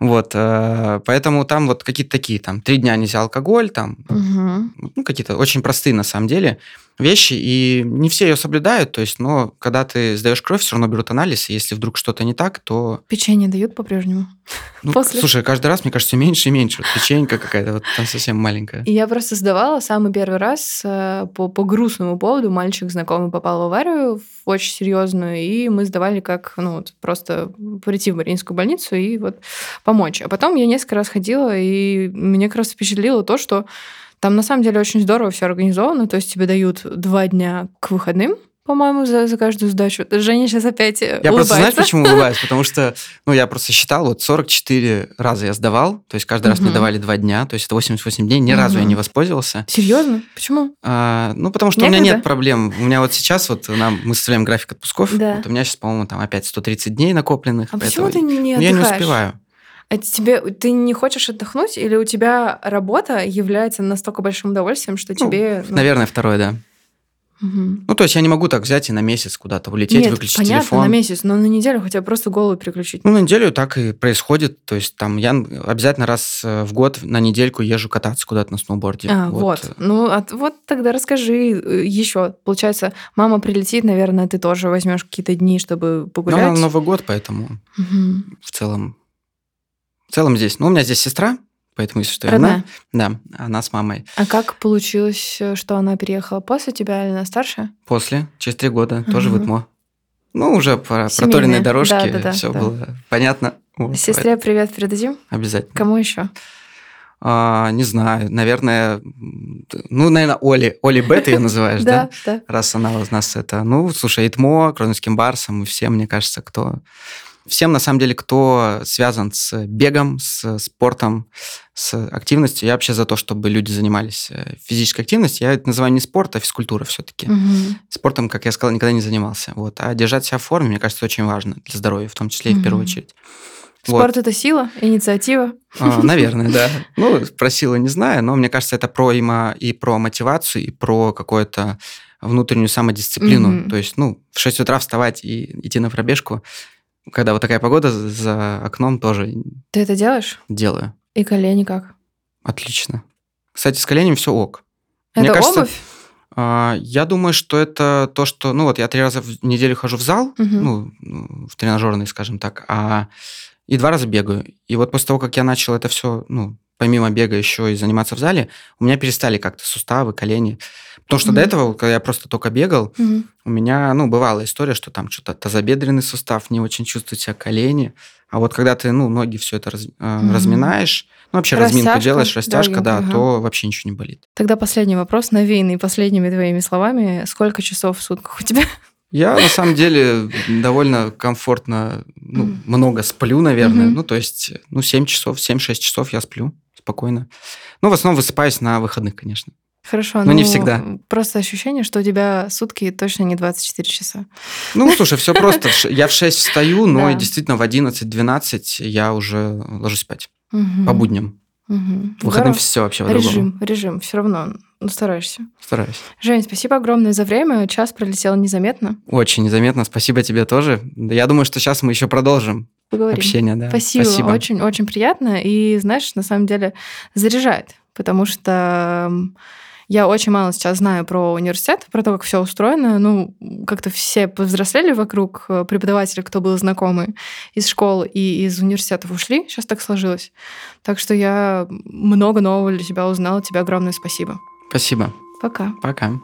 Вот, э, поэтому там вот какие-то такие, там, три дня нельзя алкоголь, там, Мгм. ну, какие-то очень простые, на самом деле, вещи, и не все ее соблюдают, то есть, но когда ты сдаешь кровь, все равно берут анализ, и если вдруг что-то не так, то... Печенье дают по-прежнему. ну, После? Слушай, каждый раз, мне кажется, все меньше и меньше. Вот печенька какая-то, вот там совсем маленькая. Я просто сдавала самый первый раз э, по, по грустному поводу. Мальчик знакомый попал в аварию в очень серьезную, и мы сдавали как, ну, вот просто прийти в Мариинскую больницу и вот помочь. А потом я несколько раз ходила, и меня как раз впечатлило то, что там на самом деле очень здорово все организовано. То есть тебе дают два дня к выходным, по-моему, за, за каждую сдачу. Женя сейчас опять э, Я просто, знаешь, улыбается. почему улыбаюсь? Потому что, ну, я просто считал, вот 44 раза я сдавал, то есть каждый раз мне давали два дня, то есть это 88 дней, ни разу я не воспользовался. Серьезно? Почему? А, ну, потому что у меня нет проблем. У меня вот сейчас вот нам, мы составляем график отпусков, Да. вот у меня сейчас, по-моему, там опять 130 дней накопленных. А почему ты не ну, я не отдыхаешь? успеваю. А тебе ты не хочешь отдохнуть, или у тебя работа является настолько большим удовольствием, что Ну, тебе. ну, Наверное, второе, да. Ну, то есть я не могу так взять и на месяц куда-то улететь, Нет, выключить понятно, телефон. на месяц, но на неделю хотя бы просто голову переключить. Ну, на неделю так и происходит. То есть там я обязательно раз э, в год на недельку езжу кататься куда-то на сноуборде. А, вот. Ну, а т- вот тогда расскажи еще. Получается, мама прилетит, наверное, ты тоже возьмешь какие-то дни, чтобы Ну, погулять. на Новый год, поэтому Мгм. в целом... В целом здесь... Ну, у меня здесь сестра, поэтому если что, Родная. она... Да, она с мамой. А как получилось, что она переехала после тебя или она старше? После, через три года, тоже в. ИТМО. Ну, уже по Семейные. проторенной дорожке Да-да-да, все да. было понятно. Вот, Сестре привет передадим. Обязательно. Кому еще? А, не знаю, наверное... Ну, наверное, Оли. Оли Б ты ее называешь, да? Да, да. Раз она у нас это... Ну, слушай, ИТМО, Кронским Барсом и всем, мне кажется, кто... Всем, на самом деле, кто связан с бегом, с спортом, с активностью. Я вообще за то, чтобы люди занимались э, физической активностью. Я это называю не спорт, а физкультура все-таки. Мгм. Спортом, как я сказал, никогда не занимался. Вот. А держать себя в форме, мне кажется, очень важно для здоровья, в том числе и в первую очередь. Вот. Спорт это сила, инициатива. А, Наверное, да. Ну, про силы не знаю, но мне кажется, это про има- и про мотивацию, и про какое-то внутреннюю самодисциплину. Мгм. То есть, ну, в 6 утра вставать и идти на пробежку, когда вот такая погода за окном, тоже Ты это делаешь? делаю. И колени как? Отлично. Кстати, с коленями все ок. Это Мне кажется, обувь? А, Я думаю, что это то, что... Ну вот я три раза в неделю хожу в зал, Мгм. ну, в тренажерный, скажем так, а и два раза бегаю. И вот после того, как я начал это все, ну, помимо бега еще и заниматься в зале, у меня перестали как-то суставы, колени. Потому что до Мгм. этого, когда я просто только бегал, Мгм. у меня, ну, бывала история, что там что-то тазобедренный сустав, не очень чувствует себя колени. А вот когда ты, ну, ноги все это раз- Мгм. разминаешь, ну, вообще разминку Растяжка, делаешь, растяжка, да, легенькая, ага. то вообще ничего не болит. Тогда последний вопрос, навеянный последними твоими словами. Сколько часов в сутках у тебя? Я на самом деле довольно комфортно, ну, много сплю, наверное. Ну, то есть, ну, 7 часов, 7-6 часов я сплю спокойно. Ну, в основном высыпаюсь на выходных, конечно. Хорошо, Но не ну, всегда. Просто ощущение, что у тебя сутки точно не 24 часа. Ну, слушай, все просто. Я в 6 встаю, но Да. действительно в 11-12 я уже ложусь спать. Мгм. По будням. В выходным Здорово. все вообще по-другому. Режим, режим, все равно ну, стараешься. Стараюсь. Жень, спасибо огромное за время. Час пролетел незаметно. Очень незаметно. Спасибо тебе тоже. Да Я думаю, что сейчас мы еще продолжим Поговорим. общение. Да. Спасибо. Очень, очень приятно. И, знаешь, на самом деле заряжает, потому что я очень мало сейчас знаю про университет, про то, как все устроено. Ну, как-то все повзрослели вокруг, э, преподаватели, кто был знакомый из школ и из университетов ушли. Сейчас так сложилось. Так что я много нового для себя узнала. Тебе огромное спасибо. Спасибо. Пока. Пока.